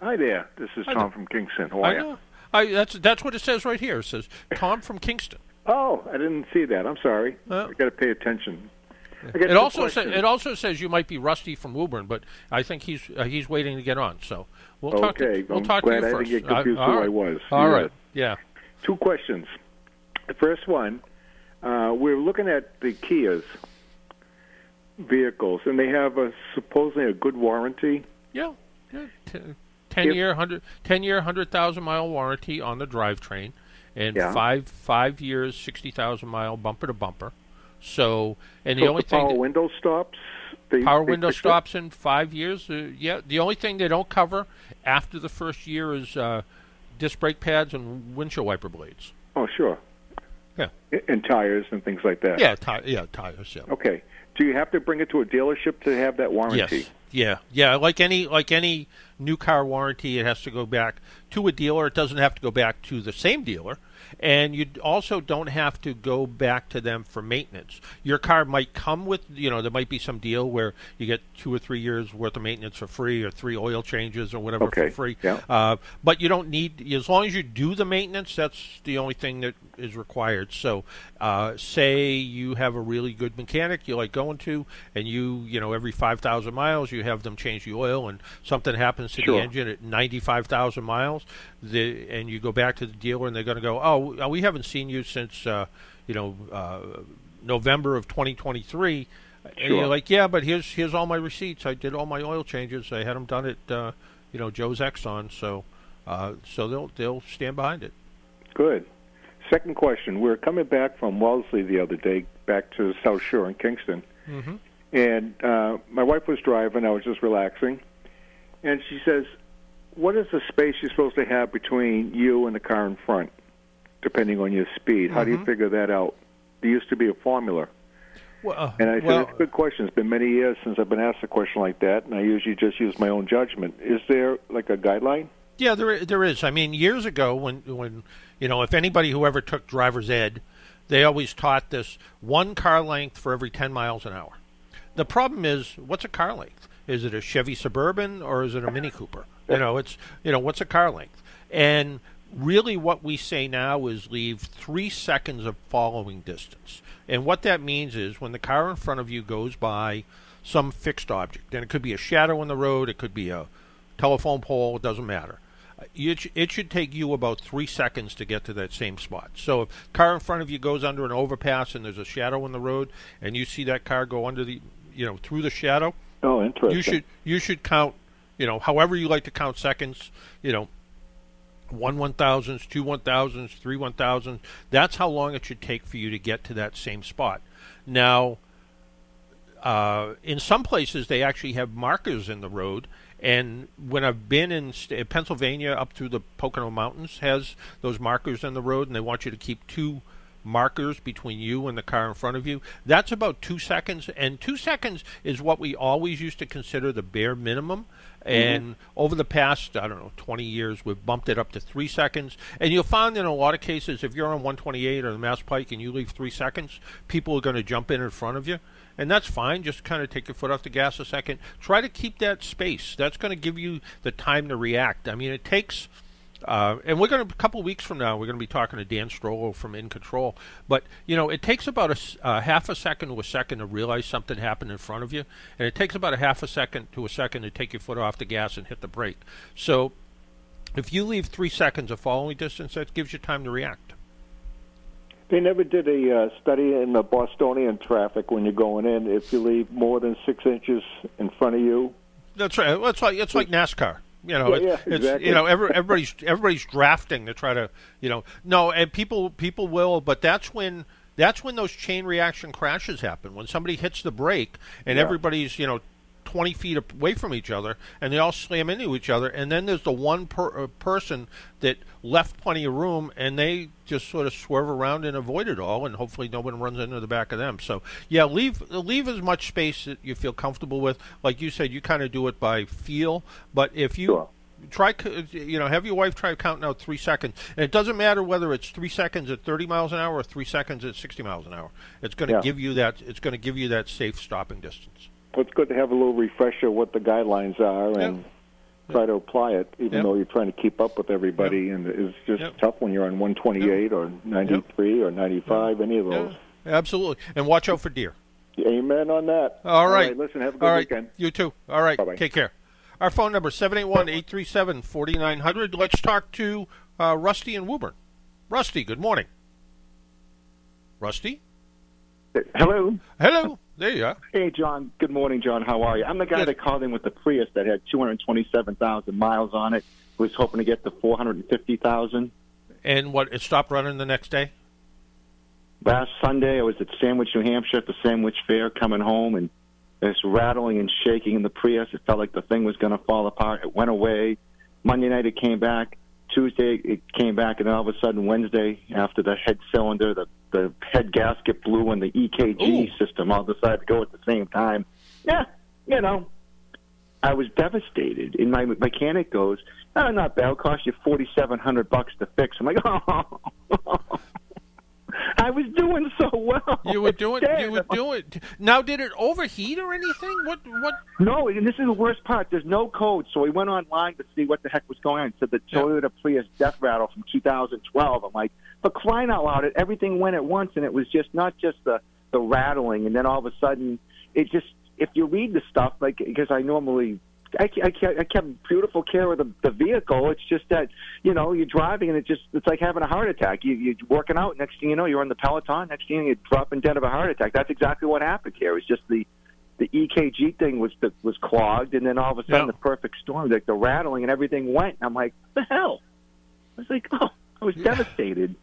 Hi there. This is Tom from Kingston. How are you? I, that's that's what it says right here. It says Tom from Kingston. Oh, I didn't see that. I'm sorry. Uh, I got to pay attention. It also says it also says you might be Rusty from Woburn, but I think he's uh, he's waiting to get on. So we'll okay. talk. To, we'll I'm talk glad to you I first. didn't get confused uh, who right. I was. All yeah. right. Yeah. Two questions. The first one, uh, we're looking at the Kias vehicles, and they have a supposedly a good warranty. Yeah. yeah. T- ten year hundred ten year hundred thousand mile warranty on the drivetrain, and Yeah. five five years sixty thousand mile bumper to bumper. So and the only the thing power that- window stops. They, power they window fix it? stops in five years. Uh, yeah, the only thing they don't cover after the first year is uh, disc brake pads and windshield wiper blades. Oh, sure. Yeah. And tires and things like that. Yeah, ti- yeah, tires. Yeah. Okay. Do you have to bring it to a dealership to have that warranty? Yes. Yeah. Yeah. Like any like any new car warranty, it has to go back to a dealer. It doesn't have to go back to the same dealer. And you also don't have to go back to them for maintenance. Your car might come with, you know, there might be some deal where you get two or three years worth of maintenance for free, or three oil changes, or whatever Okay, for free. yeah. Uh, but you don't need, as long as you do the maintenance, that's the only thing that is required. So, uh, say you have a really good mechanic you like going to, and you, you know, every 5,000 miles, you have them change the oil, and something happens to Sure. the engine at 95,000 miles, the, and you go back to the dealer, and they're going to go, oh, we haven't seen you since, uh, you know, uh, November of 2023. And Sure. you're like, yeah, but here's here's all my receipts. I did all my oil changes. I had them done at, uh, you know, Joe's Exxon. So, uh, so they'll they'll stand behind it. Good. Second question. We are coming back from Wellesley the other day, back to South Shore in Kingston. Mm-hmm. And uh, my wife was driving. I was just relaxing. And she says, What is the space you're supposed to have between you and the car in front, depending on your speed? How do you Mhm. figure that out? There used to be a formula. Well, uh, And I said, well, It's a good question. It's been many years since I've been asked a question like that, and I usually just use my own judgment. Is there like a guideline? Yeah, there there is. I mean, years ago, when when you know, if anybody who ever took driver's ed, they always taught this one car length for every ten miles an hour. The problem is, what's a car length? Is it a Chevy Suburban or is it a Mini Cooper? You know, it's you know, what's a car length? And really, what we say now is leave three seconds of following distance. And what that means is when the car in front of you goes by some fixed object. And it could be a shadow on the road, it could be a telephone pole, it doesn't matter. Uh, it, it should take you about three seconds to get to that same spot. So if car in front of you goes under an overpass and there's a shadow in the road, and you see that car go under the, you know, through the shadow, Oh, interesting. you should you should count, you know, however you like to count seconds, you know, one one thousands, two one thousands, three one thousands. That's how long it should take for you to get to that same spot. Now, uh, in some places they actually have markers in the road. And when I've been in st- Pennsylvania up through the Pocono Mountains, has those markers in the road, and they want you to keep two markers between you and the car in front of you. That's about two seconds, and two seconds is what we always used to consider the bare minimum. Mm-hmm. And over the past, I don't know, 20 years, we've bumped it up to three seconds. And you'll find in a lot of cases, if you're on 128 or the Mass Pike and you leave three seconds, people are going to jump in in front of you. And that's fine. Just kind of take your foot off the gas a second. Try to keep that space. That's going to give you the time to react. I mean, it takes. Uh, and we're going to a couple weeks from now we're going to be talking to Dan Strollo from In Control. But you know, it takes about a uh, half a second to a second to realize something happened in front of you, and it takes about a half a second to a second to take your foot off the gas and hit the brake. So, if you leave three seconds of following distance, that gives you time to react. They never did a uh, study in the Bostonian traffic when you're going in. If you leave more than six inches in front of you, That's right. That's like it's like NASCAR. You know, Yeah, it's, yeah, it's exactly. you know every, everybody's everybody's drafting to try to you know no and people people will, but that's when that's when those chain reaction crashes happen when somebody hits the brake and Yeah. everybody's you know. 20 feet away from each other and they all slam into each other and then there's the one per, uh, person that left plenty of room and they just sort of swerve around and avoid it all and hopefully no one runs into the back of them so yeah leave leave as much space that you feel comfortable with like you said you kind of do it by feel but if you Sure. try you know have your wife try counting out three seconds and it doesn't matter whether it's three seconds at 30 miles an hour or three seconds at 60 miles an hour it's going to Yeah. give you that it's going to give you that safe stopping distance it's good to have a little refresher what the guidelines are and try to apply it, even Yep. though you're trying to keep up with everybody. And it's just Yep. tough when you're on 128 or 93 or 95, any of those. Yeah, absolutely. And watch out for deer. Amen on that. All right. Listen, have a good All right. weekend. You too. All right. Bye-bye. Take care. Our phone number 781-837-4900. Let's talk to uh, Rusty and Woburn. Rusty, good morning. Rusty? Hello. Hello. There you are. Hey, John. Good morning, John. How are you? I'm the guy Good. that called in with the Prius that had 227,000 miles on it. Was hoping to get to 450,000. And what it stopped running the next day? Last Sunday, I was at Sandwich, New Hampshire, at the Sandwich Fair, coming home, and there's rattling and shaking in the Prius. It felt like the thing was going to fall apart. It went away. Monday night, it came back. Tuesday, it came back, and then all of a sudden, Wednesday, after the head cylinder, the the head gasket blew, and the EKG system all decided to go at the same time. Yeah, you know, I was devastated. And my mechanic goes, "Oh, not bad. It'll cost you forty seven hundred bucks to fix." I'm like, "Oh." I was doing so well. You were doing you were doing Now did it overheat or anything? What what No, and this is the worst part. There's no code, so we went online to see what the heck was going on. It said the. Toyota Prius death rattle from 2012. I'm like, for crying out loud, it everything went at once, and it was just not just the the rattling, and then all of a sudden, it just if you read the stuff, like because I normally. I, I, kept- I kept beautiful care of the, the vehicle. It's just that you know you're driving and it just it's like having a heart attack. You, you're working out. Next thing you know, you're on the Peloton. Next thing you know, you're dropping dead of a heart attack. That's exactly what happened here. It's just the the EKG thing was was clogged, and then all of a sudden Yeah. the perfect storm, like the rattling and everything went. And I'm like, what the hell? I was like, oh, I was devastated.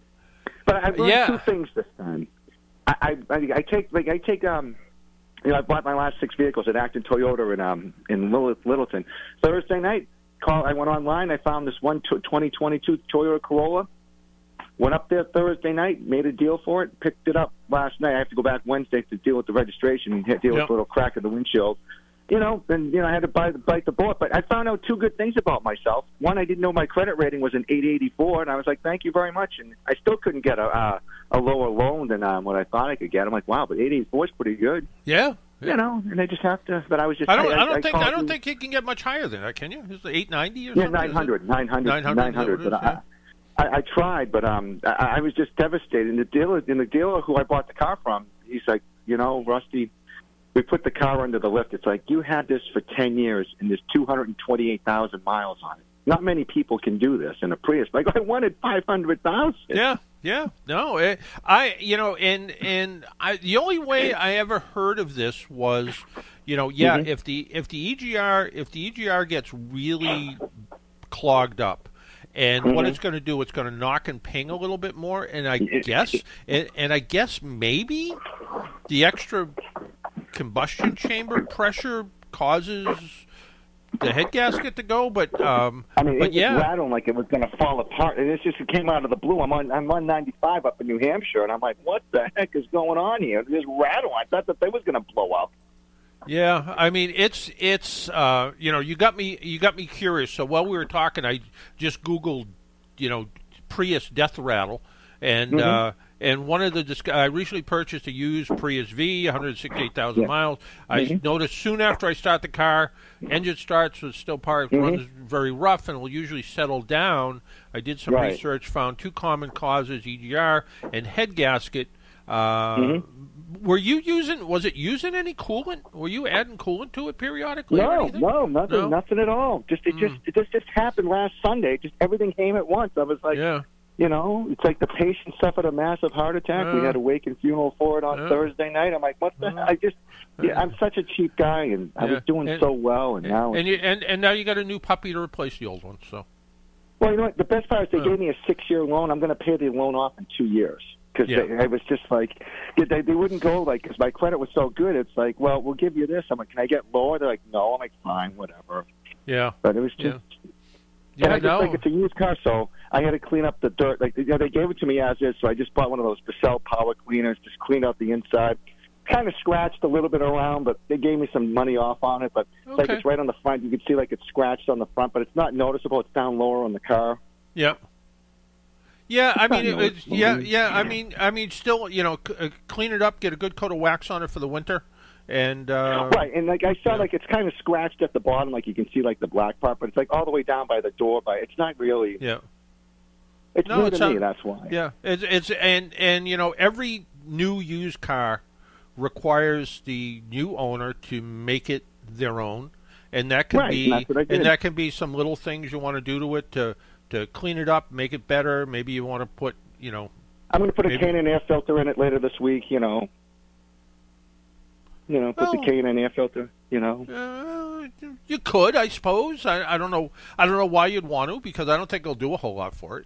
But I learned Yeah. two things this time. I, I I take like I take um. You know, I bought my last six vehicles at Acton Toyota in um in Littleton. Thursday night, call. I went online. I found this one 2022 Toyota Corolla. Went up there Thursday night, made a deal for it, picked it up last night. I have to go back Wednesday to deal with the registration and deal with Yep. the little crack in the windshield. You know, and you know I had to buy the, bite the bullet. But I found out two good things about myself. One, I didn't know my credit rating was an 884, and I was like, "Thank you very much." And I still couldn't get a uh, a lower loan than um, what I thought I could get. I'm like, "Wow, but 884 is pretty good." Yeah. You know, and I just have to. But I was just. I don't I, don't think called I don't you- think you can get much higher than that, can you? Is it 890 or Yeah, something? 900, 900, 900, 900. is that But is? I, I, I tried, but um, I, I was just devastated. And the dealer, and the dealer who I bought the car from, he's like, you know, Rusty, we put the car under the lift. It's like you had this for ten years, and there's two hundred and twenty-eight thousand miles on it. Not many people can do this in a Prius. Like I wanted five hundred thousand. Yeah, yeah, no, it, I, you know, and and I, the only way I ever heard of this was, you know, yeah, Mhm. if the if the EGR if the EGR gets really clogged up. And what Mhm. it's going to do, it's going to knock and ping a little bit more, and I guess, and, and I guess maybe the extra combustion chamber pressure causes the head gasket to go. But um, I mean, but it yeah, was rattling like it was going to fall apart, and just it came out of the blue. I'm on I'm on 95 up in New Hampshire, and I'm like, what the heck is going on here? It just rattle. I thought that they was going to blow up. Yeah, I mean it's it's uh, you know you got me you got me curious. So while we were talking, I just googled you know Prius death rattle, and Mhm. uh, and one of the I recently purchased a used Prius V, 168,000 Yeah. miles. I Mhm. noticed soon after I start the car, engine starts with still part Mhm. runs very rough and will usually settle down. I did some Right. research, found two common causes: EGR and head gasket. Uh, Mhm. Were you using? Was it using any coolant? Were you adding coolant to it periodically? No, no, nothing, No? nothing at all. Just it just it just just happened last Sunday. Just everything came at once. I was like, Yeah. You know, it's like the patient suffered a massive heart attack. we uh. had a wake and funeral for it on Yeah. Thursday night. I'm like, what the? Uh. Yeah. I just, yeah, I'm such a cheap guy, and I Yeah. was doing And- so well, and now, And you and and now you got a new puppy to replace the old one. So well, you know what? The best part is they Yeah. gave me a six-year loan. I'm going to pay the loan off in two years. Because Yeah. I was just like, they, they wouldn't go like, because my credit was so good. It's like, well, we'll give you this. I'm like, can I get lower? They're like, no. I'm like, fine, whatever. yeah, But it was yeah, just, yeah. and I just no. like it's a used car, so I had to clean up the dirt. Like you know, they gave it to me as is, so I just bought one of those Bissell power cleaners, just cleaned out the inside. Kind of scratched a little bit around, but they gave me some money off on it. But like it's right on the front, you can see like it's scratched on the front, but it's not noticeable. It's down lower on the car. Yeah. Yeah, I mean, I it, it's, it's yeah, yeah. I mean, I mean, still, you know, c- uh, clean it up, get a good coat of wax on it for the winter, and uh, right, and like I saw, yeah. like it's kind of scratched at the bottom, like you can see like the black part, but it's like all the way down by the door. By it's not really. Yeah, It's No, new it's to me. not- That's why. yeah. It's it's and and you know, every new used car requires the new owner to make it their own, and that can Right, be and that's what I did. and that can be some little things you want to do to it to to clean it up, make it better. Maybe you want to put, you know, I'm going to put a K&N air filter in it later this week. You know. You know, put the Well- K&N air filter. You know. Uh, you could, I suppose. I, I don't know. I don't know why you'd want to because I don't think they'll do a whole lot for it.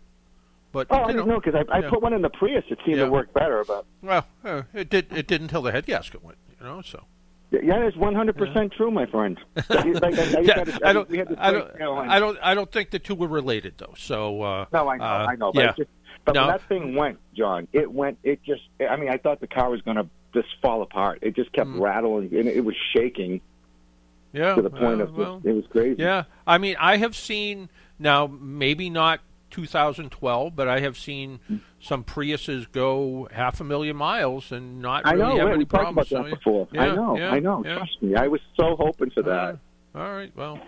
But Oh, I didn't know, because I, I yeah. put one in the Prius. It seemed Yeah. to work better, but well, uh, it did. It did until the head gasket went. You know, so yeah, it's 100 percent true, my friend. Like, I, I, yeah, to- I don't. we had this I don't. you know, and- I don't. I don't think the two were related though. So uh, No, I know, uh, I know. But, yeah. just, but No. when that thing went, John, it went. It just. I mean, I thought the car was going to just fall apart. It just kept Mm. rattling, and it was shaking yeah. to the point uh, of well, it was crazy. Yeah, I mean, I have seen now maybe not 2012, but I have seen some Priuses go half a million miles and not I really know. have we any about problems. that so, before. yeah, I know. yeah, I know. yeah. Trust me. I was so hoping for that. Uh, all right. Well,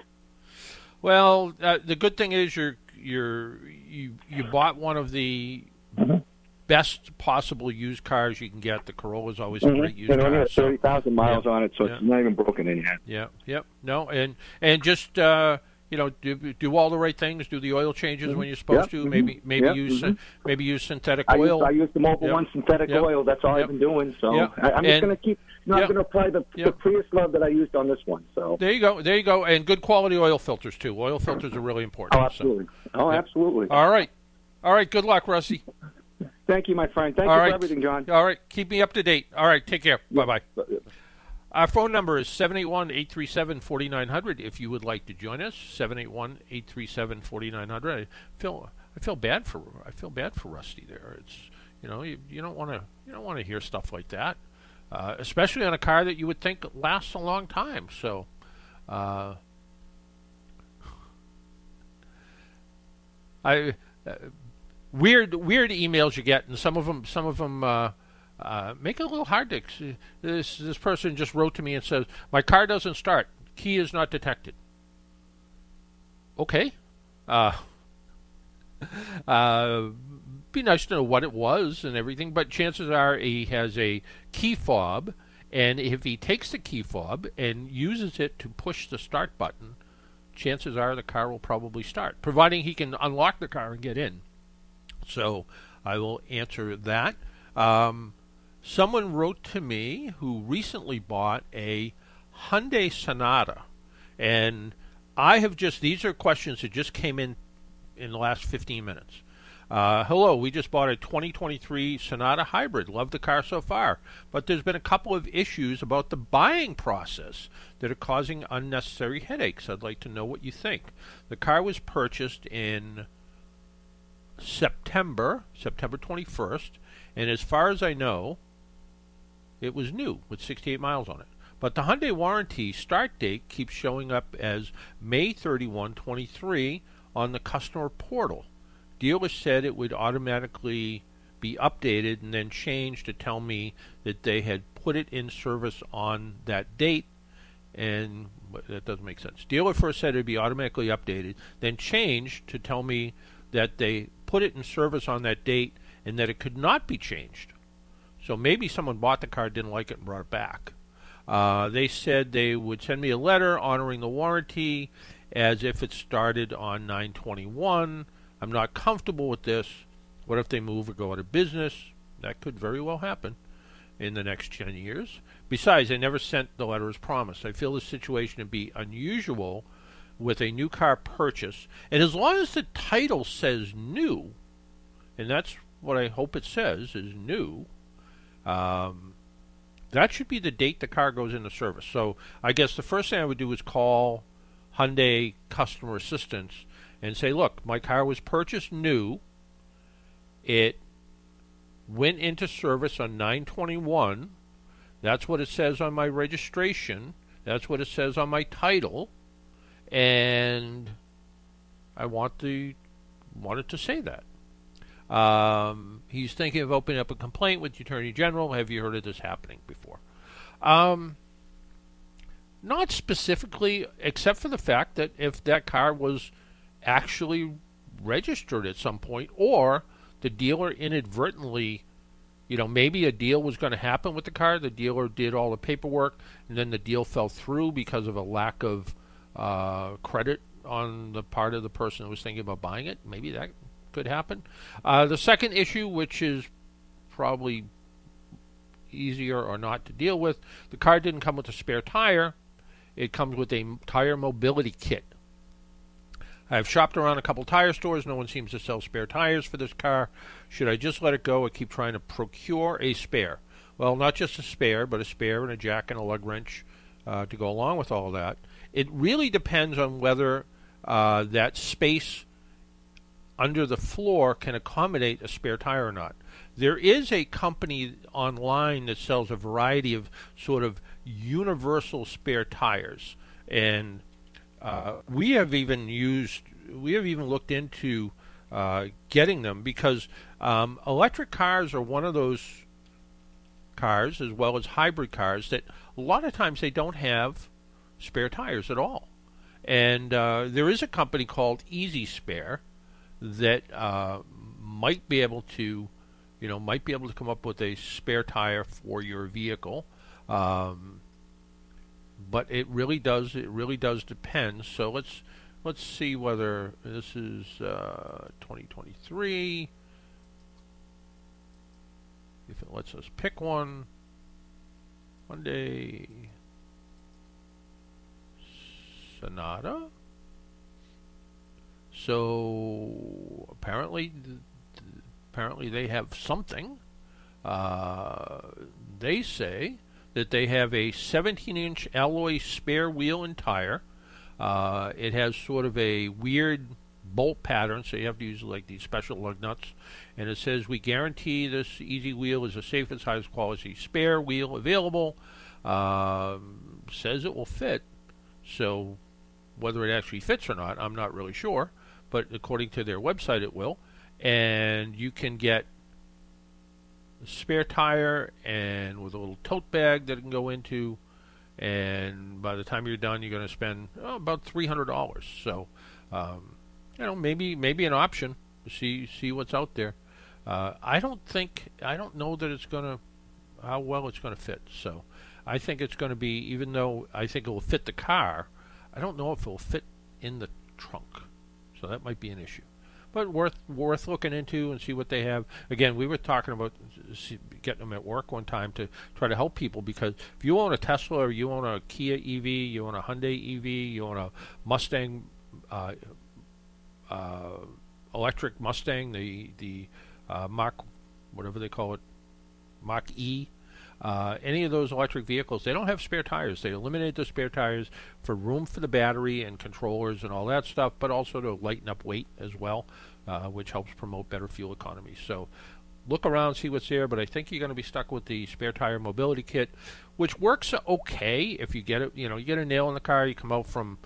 well, uh, the good thing is you're you're you you bought one of the Mm-hmm. best possible used cars you can get. The Corolla's always a great used And it only car. so- thirty thousand miles yeah, on it, so yeah. it's not even broken in yet. yeah. Yep. No. And and just uh, you know do do all the right things. Do the oil changes when you're supposed Yep, to. mhm. Maybe maybe Yep, use mhm. maybe use synthetic I oil. use, I use the Mobil Yep. One synthetic oil. That's all. I've been doing. So. I, I'm just going to keep. No. I'm going to apply the, the Prius love that I used on this one. So. there you go. There you go. And good quality oil filters too. Oil filters are really important. Oh, so. absolutely. Oh, absolutely. All right. All right. Good luck, Rusty. Thank you, my friend. Thank All you right. for everything, John. All right. Keep me up to date. All right. Take care. Bye bye. Our phone number is 781 837 4900 if you would like to join us. 781 837 4900. I feel I feel bad for I feel bad for Rusty there. It's you know, you, you don't want to you don't want to hear stuff like that. Uh, especially on a car that you would think lasts a long time. So uh, I uh, weird weird emails you get and some of them some of them uh, make it a little hard to. This this person just wrote to me and says my car doesn't start. Key is not detected. Okay. Uh, uh, be nice to know what it was and everything, but chances are he has a key fob And if he takes the key fob and uses it to push the start button, chances are the car will probably start, providing he can unlock the car and get in. So I will answer that. Um, someone wrote to me who recently bought a Hyundai Sonata, and I have just these are questions that just came in in the last 15 minutes. Uh, hello, we just bought a 2023 Sonata Hybrid. Love the car so far, but there's been a couple of issues about the buying process that are causing unnecessary headaches. I'd like to know what you think. The car was purchased in September, September 21st, and as far as I know, it was new with 68 miles on it. But the Hyundai warranty start date keeps showing up as May 31, 23 on the customer portal. Dealer said it would automatically be updated and then changed to tell me that they had put it in service on that date, and that doesn't make sense. Dealer first said it would be automatically updated, then changed to tell me that they put it in service on that date and that it could not be changed. So maybe someone bought the car, didn't like it, and brought it back. Uh, they said they would send me a letter honoring the warranty as if it started on 921. I'm not comfortable with this. What if they move or go out of business? That could very well happen in the next 10 years. Besides, they never sent the letter as promised. I feel this situation to be unusual with a new car purchase. And as long as the title says new, and that's what I hope it says, is new, um, that should be the date the car goes into service. So I guess the first thing I would do is call Hyundai customer assistance and say, look, my car was purchased new. It went into service on 921. That's what it says on my registration. That's what it says on my title. And I want the wanted to say that. Um, he's thinking of opening up a complaint with the Attorney General. Have you heard of this happening before? Um, not specifically, except for the fact that if that car was actually registered at some point, or the dealer inadvertently, you know, maybe a deal was going to happen with the car, the dealer did all the paperwork, and then the deal fell through because of a lack of uh, credit on the part of the person who was thinking about buying it. Maybe that could happen. Uh, the second issue, which is probably easier or not to deal with, the car didn't come with a spare tire. It comes with a tire mobility kit. I've shopped around a couple tire stores. No one seems to sell spare tires for this car. Should I just let it go or keep trying to procure a spare? Well, not just a spare, but a spare and a jack and a lug wrench uh, to go along with all that. It really depends on whether uh, that space under the floor can accommodate a spare tire or not. There is a company online that sells a variety of sort of universal spare tires, and uh, we have even used, we have even looked into uh, getting them because um, electric cars are one of those cars, as well as hybrid cars, that a lot of times they don't have spare tires at all. And uh, there is a company called Easy Spare that uh, might be able to, you know, might be able to come up with a spare tire for your vehicle. Um, but it really does it really does depend. So let's let's see whether this is uh, 2023. If it lets us pick one, Hyundai Sonata. So apparently, apparently they have something. Uh, they say that they have a 17-inch alloy spare wheel and tire. Uh, it has sort of a weird bolt pattern, so you have to use like these special lug nuts. And it says we guarantee this easy wheel is the safest, highest quality spare wheel available. Uh, says it will fit. So whether it actually fits or not, I'm not really sure. But according to their website, it will. And you can get a spare tire and with a little tote bag that it can go into. And by the time you're done, you're going to spend oh, about three hundred dollars. So, um, you know, maybe maybe an option. See see what's out there. Uh, I don't think I don't know that it's going to how well it's going to fit. So, I think it's going to be, even though I think it will fit the car, I don't know if it will fit in the trunk. So that might be an issue. But worth worth looking into and see what they have. Again, we were talking about getting them at work one time to try to help people because if you own a Tesla or you own a Kia EV, you own a Hyundai EV, you own a Mustang uh, uh, electric Mustang, the the uh, Mach, whatever they call it, Mach E. Uh, any of those electric vehicles, they don't have spare tires. They eliminate the spare tires for room for the battery and controllers and all that stuff, but also to lighten up weight as well, uh, which helps promote better fuel economy. So look around, see what's there, but I think you're going to be stuck with the spare tire mobility kit, which works okay if you get it. You know, you get a nail in the car, you come out from,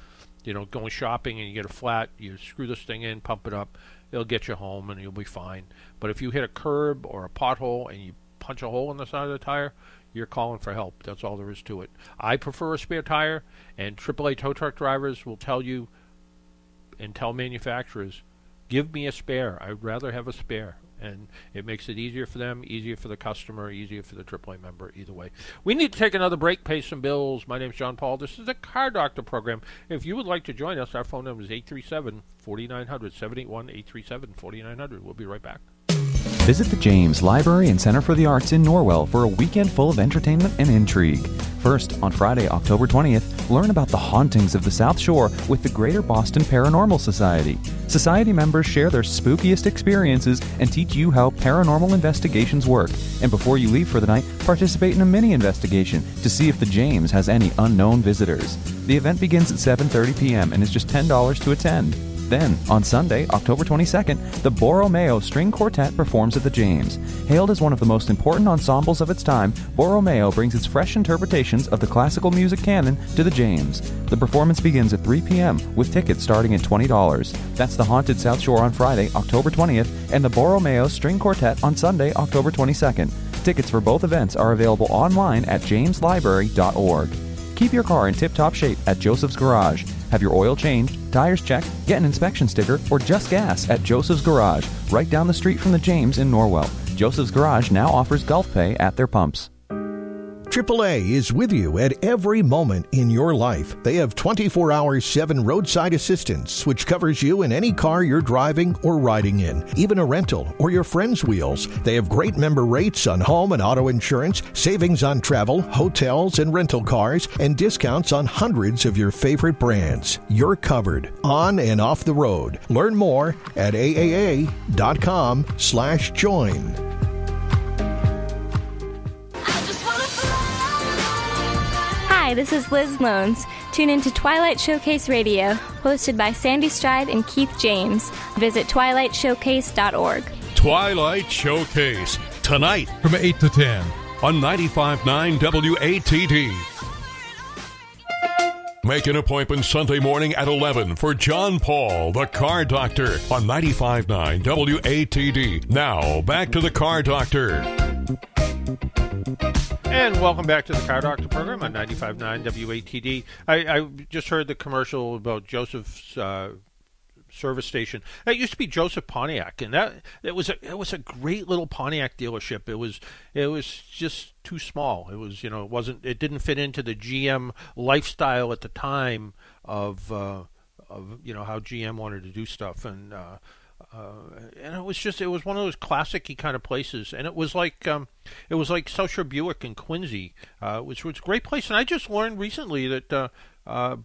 you know, going shopping and you get a flat, you screw this thing in, pump it up, it'll get you home and you'll be fine. But if you hit a curb or a pothole and you punch a hole in the side of the tire, you're calling for help. That's all there is to it. I prefer a spare tire, and AAA tow truck drivers will tell you and tell manufacturers, give me a spare. I'd rather have a spare. And it makes it easier for them, easier for the customer, easier for the AAA member, either way. We need to take another break, pay some bills. My name's John Paul. This is the Car Doctor program. If you would like to join us, our phone number is 837 4900, 781 837 4900. We'll be right back. Visit the James Library and Center for the Arts in Norwell for a weekend full of entertainment and intrigue. First, on Friday, October 20th, learn about the hauntings of the South Shore with the Greater Boston Paranormal Society. Society members share their spookiest experiences and teach you how paranormal investigations work. And before you leave for the night, participate in a mini investigation to see if the James has any unknown visitors. The event begins at 7:30 p.m. and is just $10 to attend. Then, on Sunday, October 22nd, the Borromeo String Quartet performs at the James. Hailed as one of the most important ensembles of its time, Borromeo brings its fresh interpretations of the classical music canon to the James. The performance begins at 3 p.m., with tickets starting at $20. That's the Haunted South Shore on Friday, October 20th, and the Borromeo String Quartet on Sunday, October 22nd. Tickets for both events are available online at jameslibrary.org. Keep your car in tip top shape at Joseph's Garage. Have your oil changed, tires checked, get an inspection sticker, or just gas at Joseph's Garage, right down the street from the James in Norwell. Joseph's Garage now offers Gulf Pay at their pumps. AAA is with you at every moment in your life. They have 24 hour 7 roadside assistance, which covers you in any car you're driving or riding in, even a rental or your friend's wheels. They have great member rates on home and auto insurance, savings on travel, hotels, and rental cars, and discounts on hundreds of your favorite brands. You're covered on and off the road. Learn more at aaa.com slash join. Hi, this is Liz Loans. Tune in to Twilight Showcase Radio, hosted by Sandy Stride and Keith James. Visit twilightshowcase.org. Twilight Showcase, tonight from 8 to 10 on 95.9 WATD. Make an appointment Sunday morning at 11 for John Paul, the Car Doctor, on 95.9 WATD. Now, back to the Car Doctor. And welcome back to the Car Doctor program on 95.9 WATD. I, I just heard the commercial about Joseph's uh, service station. That used to be Joseph Pontiac, and that it was a it was a great little Pontiac dealership. It was it was just too small. It was you know it wasn't it didn't fit into the GM lifestyle at the time of uh, of you know how GM wanted to do stuff and. Uh, uh, and it was just it was one of those classicy kind of places, and it was like um, it was like South Shore Buick in Quincy, uh, which was a great place. And I just learned recently that uh, uh,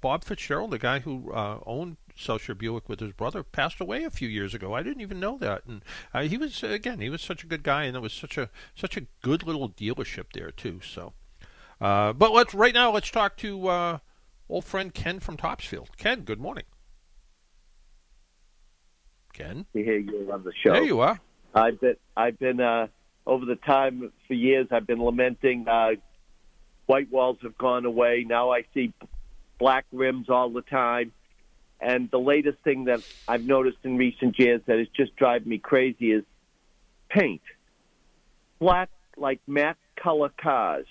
Bob Fitzgerald, the guy who uh, owned South Shore Buick with his brother, passed away a few years ago. I didn't even know that, and uh, he was again he was such a good guy, and it was such a such a good little dealership there too. So, but let's right now let's talk to old friend Ken from Topsfield. Ken, good morning. Ken, to hear you on the show. There you are. I've been I've been uh, over the time for years. I've been lamenting uh, white walls have gone away. Now I see black rims all the time. And the latest thing that I've noticed in recent years that is just driving me crazy is paint. Flat, like matte color cars.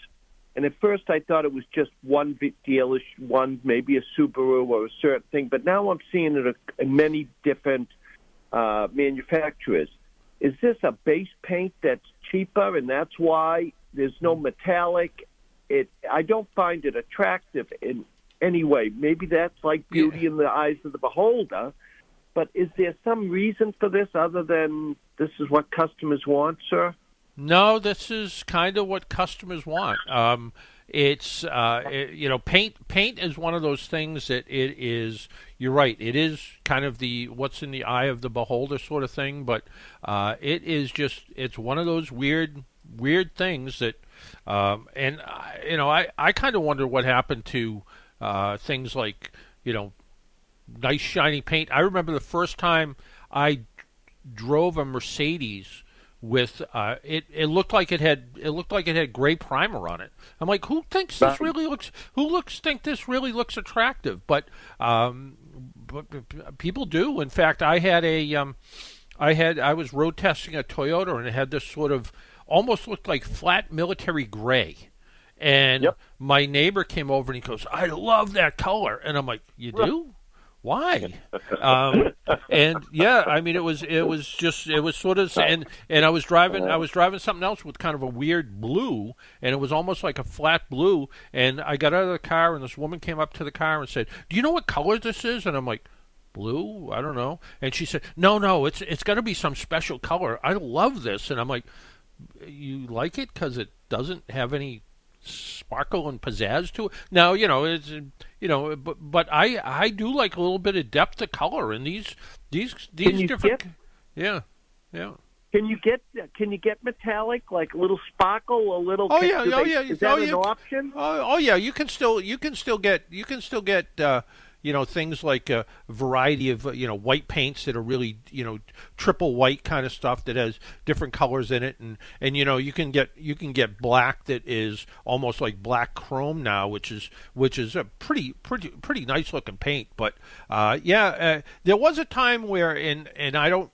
And at first I thought it was just one dealish, one maybe a Subaru or a certain thing. But now I'm seeing it in many different uh, manufacturers. Is this a base paint that's cheaper and that's why there's no metallic? it I don't find it attractive in any way. Maybe that's like beauty in the eyes of the beholder. But is there some reason for this other than this is what customers want, sir? No, this is kind of what customers want. Um, it's uh, it, you know, paint. Paint is one of those things that it is. You're right. It is kind of the what's in the eye of the beholder sort of thing. But uh, it is just. It's one of those weird, weird things that. Um, and you know, I I kind of wonder what happened to uh, things like you know, nice shiny paint. I remember the first time I drove a Mercedes with uh, it. It looked like it had it looked like it had gray primer on it. I'm like, who thinks this really looks? Who looks think this really looks attractive? But um, but, but people do. In fact, I had a um, I had I was road testing a Toyota and it had this sort of almost looked like flat military gray. And Yep. my neighbor came over and he goes, "I love that color," and I'm like, "You do? Why?" um, and yeah, I mean, it was it was just it was sort of and and I was driving I was driving something else with kind of a weird blue, and it was almost like a flat blue. And I got out of the car, and this woman came up to the car and said, "Do you know what color this is?" And I'm like. Blue? I don't know. And she said, "No, no, it's it's got to be some special color. I love this." And I'm like, "You like it because it doesn't have any sparkle and pizzazz to it. Now, you know, it's you know, but but I I do like a little bit of depth of color in these these these different. get- yeah, yeah. Can you get can you get metallic like a little sparkle, a little? Oh yeah, oh they- yeah, Is that oh, an yeah. option? Oh, oh yeah, you can still you can still get you can still get uh, you know things like a variety of uh, you know white paints that are really you know triple white kind of stuff that has different colors in it. And and you know you can get you can get black that is almost like black chrome now which is which is a pretty pretty pretty nice looking paint. But uh, yeah uh, there was a time where and and I don't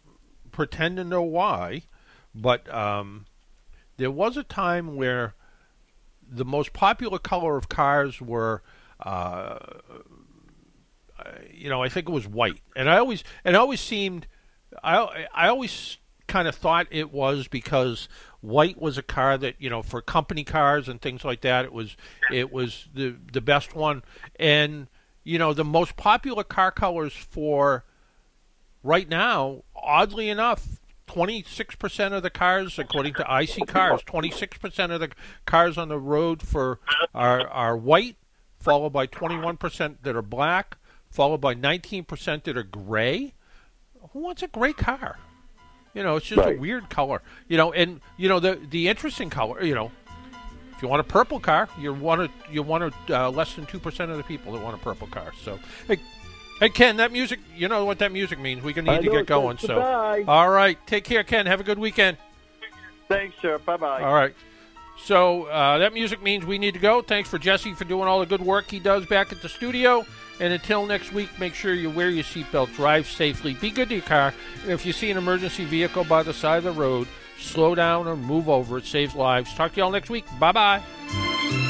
pretend to know why but um, there was a time where the most popular color of cars were uh, you know I think it was white. And I always it always seemed I I always kind of thought it was because white was a car that you know for company cars and things like that it was it was the the best one. And you know the most popular car colors for right now oddly enough 26% of the cars according to iSeeCars 26% of the cars on the road for are are white followed by 21% that are black followed by 19% that are gray who wants a gray car you know it's just a weird color you know and you know the the interesting color you know if you want a purple car you want to you want to uh, less than 2% of the people that want a purple car so hey Hey Ken, that music, you know what that music means. We're going to I need to get going. so So, goodbye. all right, take care, Ken. Have a good weekend. Thanks, sir. Bye bye. All right. So uh, that music means we need to go. Thanks for Jesse for doing all the good work he does back at the studio. And until next week, make sure you wear your seatbelt, drive safely, be good to your car. And if you see an emergency vehicle by the side of the road, slow down or move over. It saves lives. Talk to y'all next week. Bye bye.